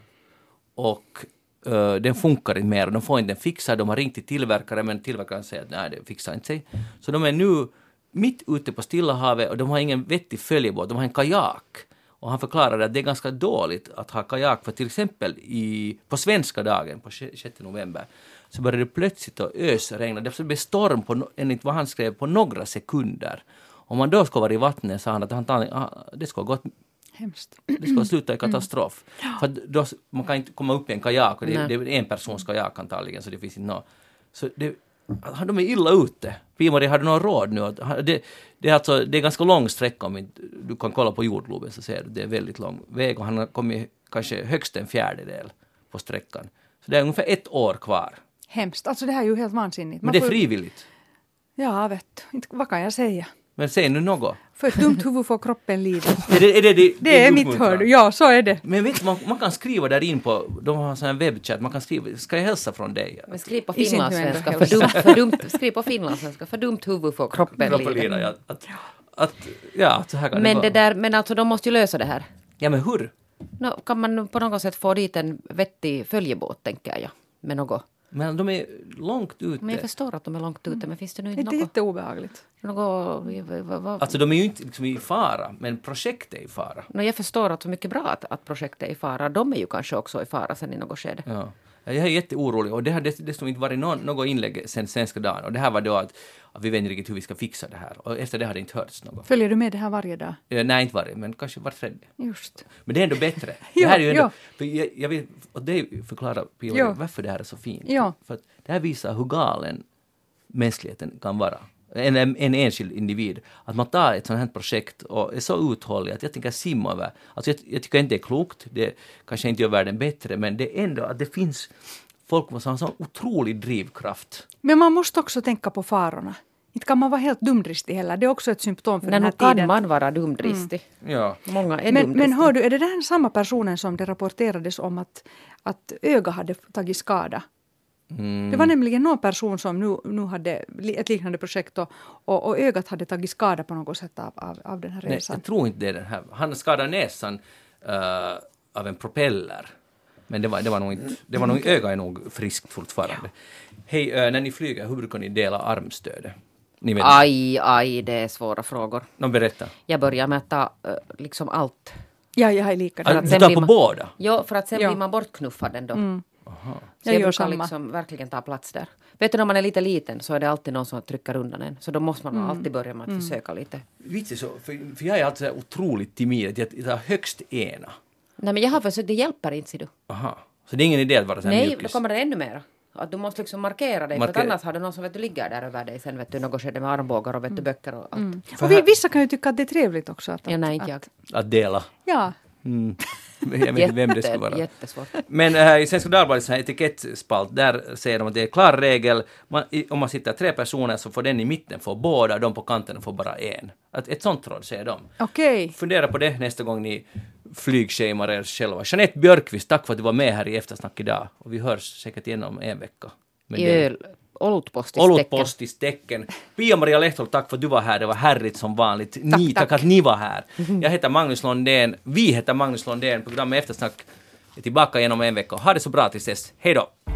och uh, den funkar inte mer de får inte den fixad. De har ringt till tillverkaren men tillverkaren säger att nej, det fixar inte sig. Så de är nu mitt ute på Stilla havet och de har ingen vettig följebåt, de har en kajak. Och han förklarade att det är ganska dåligt att ha kajak för till exempel i, på svenska dagen, på 6 november, så började det plötsligt att ösregna. Det blev storm, på, enligt vad han skrev, på några sekunder. Om man då skulle vara i vattnet sa han att han, ah, det skulle ha gått Hemskt. det ska sluta i katastrof. För att då, man kan inte komma upp i en kajak och det, det är en persons kajak antagligen så det finns inte något. Så det, de är illa ute. Pia-Maria, har du några råd nu? Det, det, är alltså, det är ganska lång sträcka om du kan kolla på jordgloben så ser du det är väldigt lång väg och han har kommit kanske högst en fjärdedel på sträckan. Så det är ungefär ett år kvar. Hemskt. Alltså det här är ju helt vansinnigt. Men Man det är får- frivilligt. Ja, vet du. Vad kan jag säga? Men säg nu något. För ett dumt huvud får kroppen lida. Är det, är det, det, Det är mitt hörd. Ja, så är det. Men vet man, man kan skriva där in på, de har en sån här webbchatt, man kan skriva, ska jag hälsa från dig? Men skriv på finlandssvenska, för dumt, för dumt, skriv på finlandssvenska, för dumt huvud får kroppen lida. Kropolina, ja, att, att, ja, så här kan Men det det där, men alltså de måste ju lösa det här. Ja men hur? Nå, kan man på något sätt få dit en vettig följebåt, tänker jag, med något. Men de är långt ute. Men jag förstår att de är långt ute, men finns det nu Det inte är något? jätteobehagligt. något vad, vad, Alltså de är ju inte liksom i fara, men projektet är i fara. Nå, jag förstår att så mycket bra att, att projektet är i fara. De är ju kanske också i fara sen i något skede. Ja. Jag är jätteorolig och det har dess- dessutom inte varit någon, något inlägg sen svenska dagen och det här var då att, att vi vet inte riktigt hur vi ska fixa det här och efter det har det inte hörts något. Följer du med det här varje dag? Eh, Nej, inte varje, men kanske var tredje. Just. Men det är ändå bättre. [LAUGHS] Det här är ju ändå, jag, jag vill och det förklara Pia varför det här är så fint. Ja. För att det här visar hur galen mänskligheten kan vara. En, en, en enskild individ. Att man tar ett sånt här projekt och är så uthållig att jag tänker simma över. Alltså jag, jag tycker inte det är klokt, det kanske inte gör världen bättre, men det är ändå att det finns folk som har en sån otrolig drivkraft. Men man måste också tänka på farorna. Inte kan man vara helt dumdristig heller. Det är också ett symptom för Men den här kan tiden. man vara dumdristig. Ja. Många är Men, dumdristiga. men hör du, är det den samma personen som det rapporterades om att, att öga hade tagit skada? Mm. Det var nämligen någon person som nu, nu hade ett liknande projekt och, och, och ögat hade tagit skada på något sätt av, av, av den här Nej, resan. jag tror inte det är den här. Han skadade näsan eh, av en propeller. Men det var, det var nog inte, det var nog, ögat är nog friskt fortfarande. Hej, eh, när ni flyger, hur brukar ni dela armstödet? Ni vet, Aj, aj, det är svåra frågor. någon berättar. Jag börjar med att ta eh, liksom allt. Ja, jag är likadan. Att du tar på man- båda? Jo, för att sen Ja. blir man bortknuffad ändå. Så Jag jag, brukar liksom verkligen ta plats där. Vet du, när man är lite liten så är det alltid någon som trycker undan en. Så då måste man alltid börja med att försöka lite. Vitsigt så, för, för jag är alltid otroligt timid, att jag jag tar högst ena. Nej, men jag har försökt, det hjälper inte ser du. Aha. Så det är ingen idé att vara så här Nej, då mjukis? kommer det ännu mer. Att du måste liksom markera dig, för Markera. att annars har du någon som vet du ligger där över dig sen vet du något skede med armbågar och vet du böcker och allt. För Och vi, vissa kan ju tycka att det är trevligt också. Att, Ja, nej, inte jag. att, Att dela. ja, Mm. [LAUGHS] Jag vet inte vem det skulle vara. Jättesvårt. Men äh, i Svenska Dagbladets etikettspalt, där säger de att det är klar regel, man, i, om man sitter tre personer så får den i mitten få båda, de på kanten får bara en. Att ett sånt råd säger de. okej. Fundera på det nästa gång ni flygshamar er själva. Jeanette Björkqvist, tack för att du var med här i Eftersnack idag. Och vi hörs säkert igen om en vecka. Med I dig. Öl, olutpostistecken. Olutpostistecken. Pia-Maria Lehtol, tack för att du var här. Det var härligt som vanligt. Ni, tack. tack. att ni var här. Jag heter Magnus Londén. Vi heter Magnus Londén. Programmet Eftersnack är tillbaka igen om en vecka. Ha det så bra tills dess. Hej då!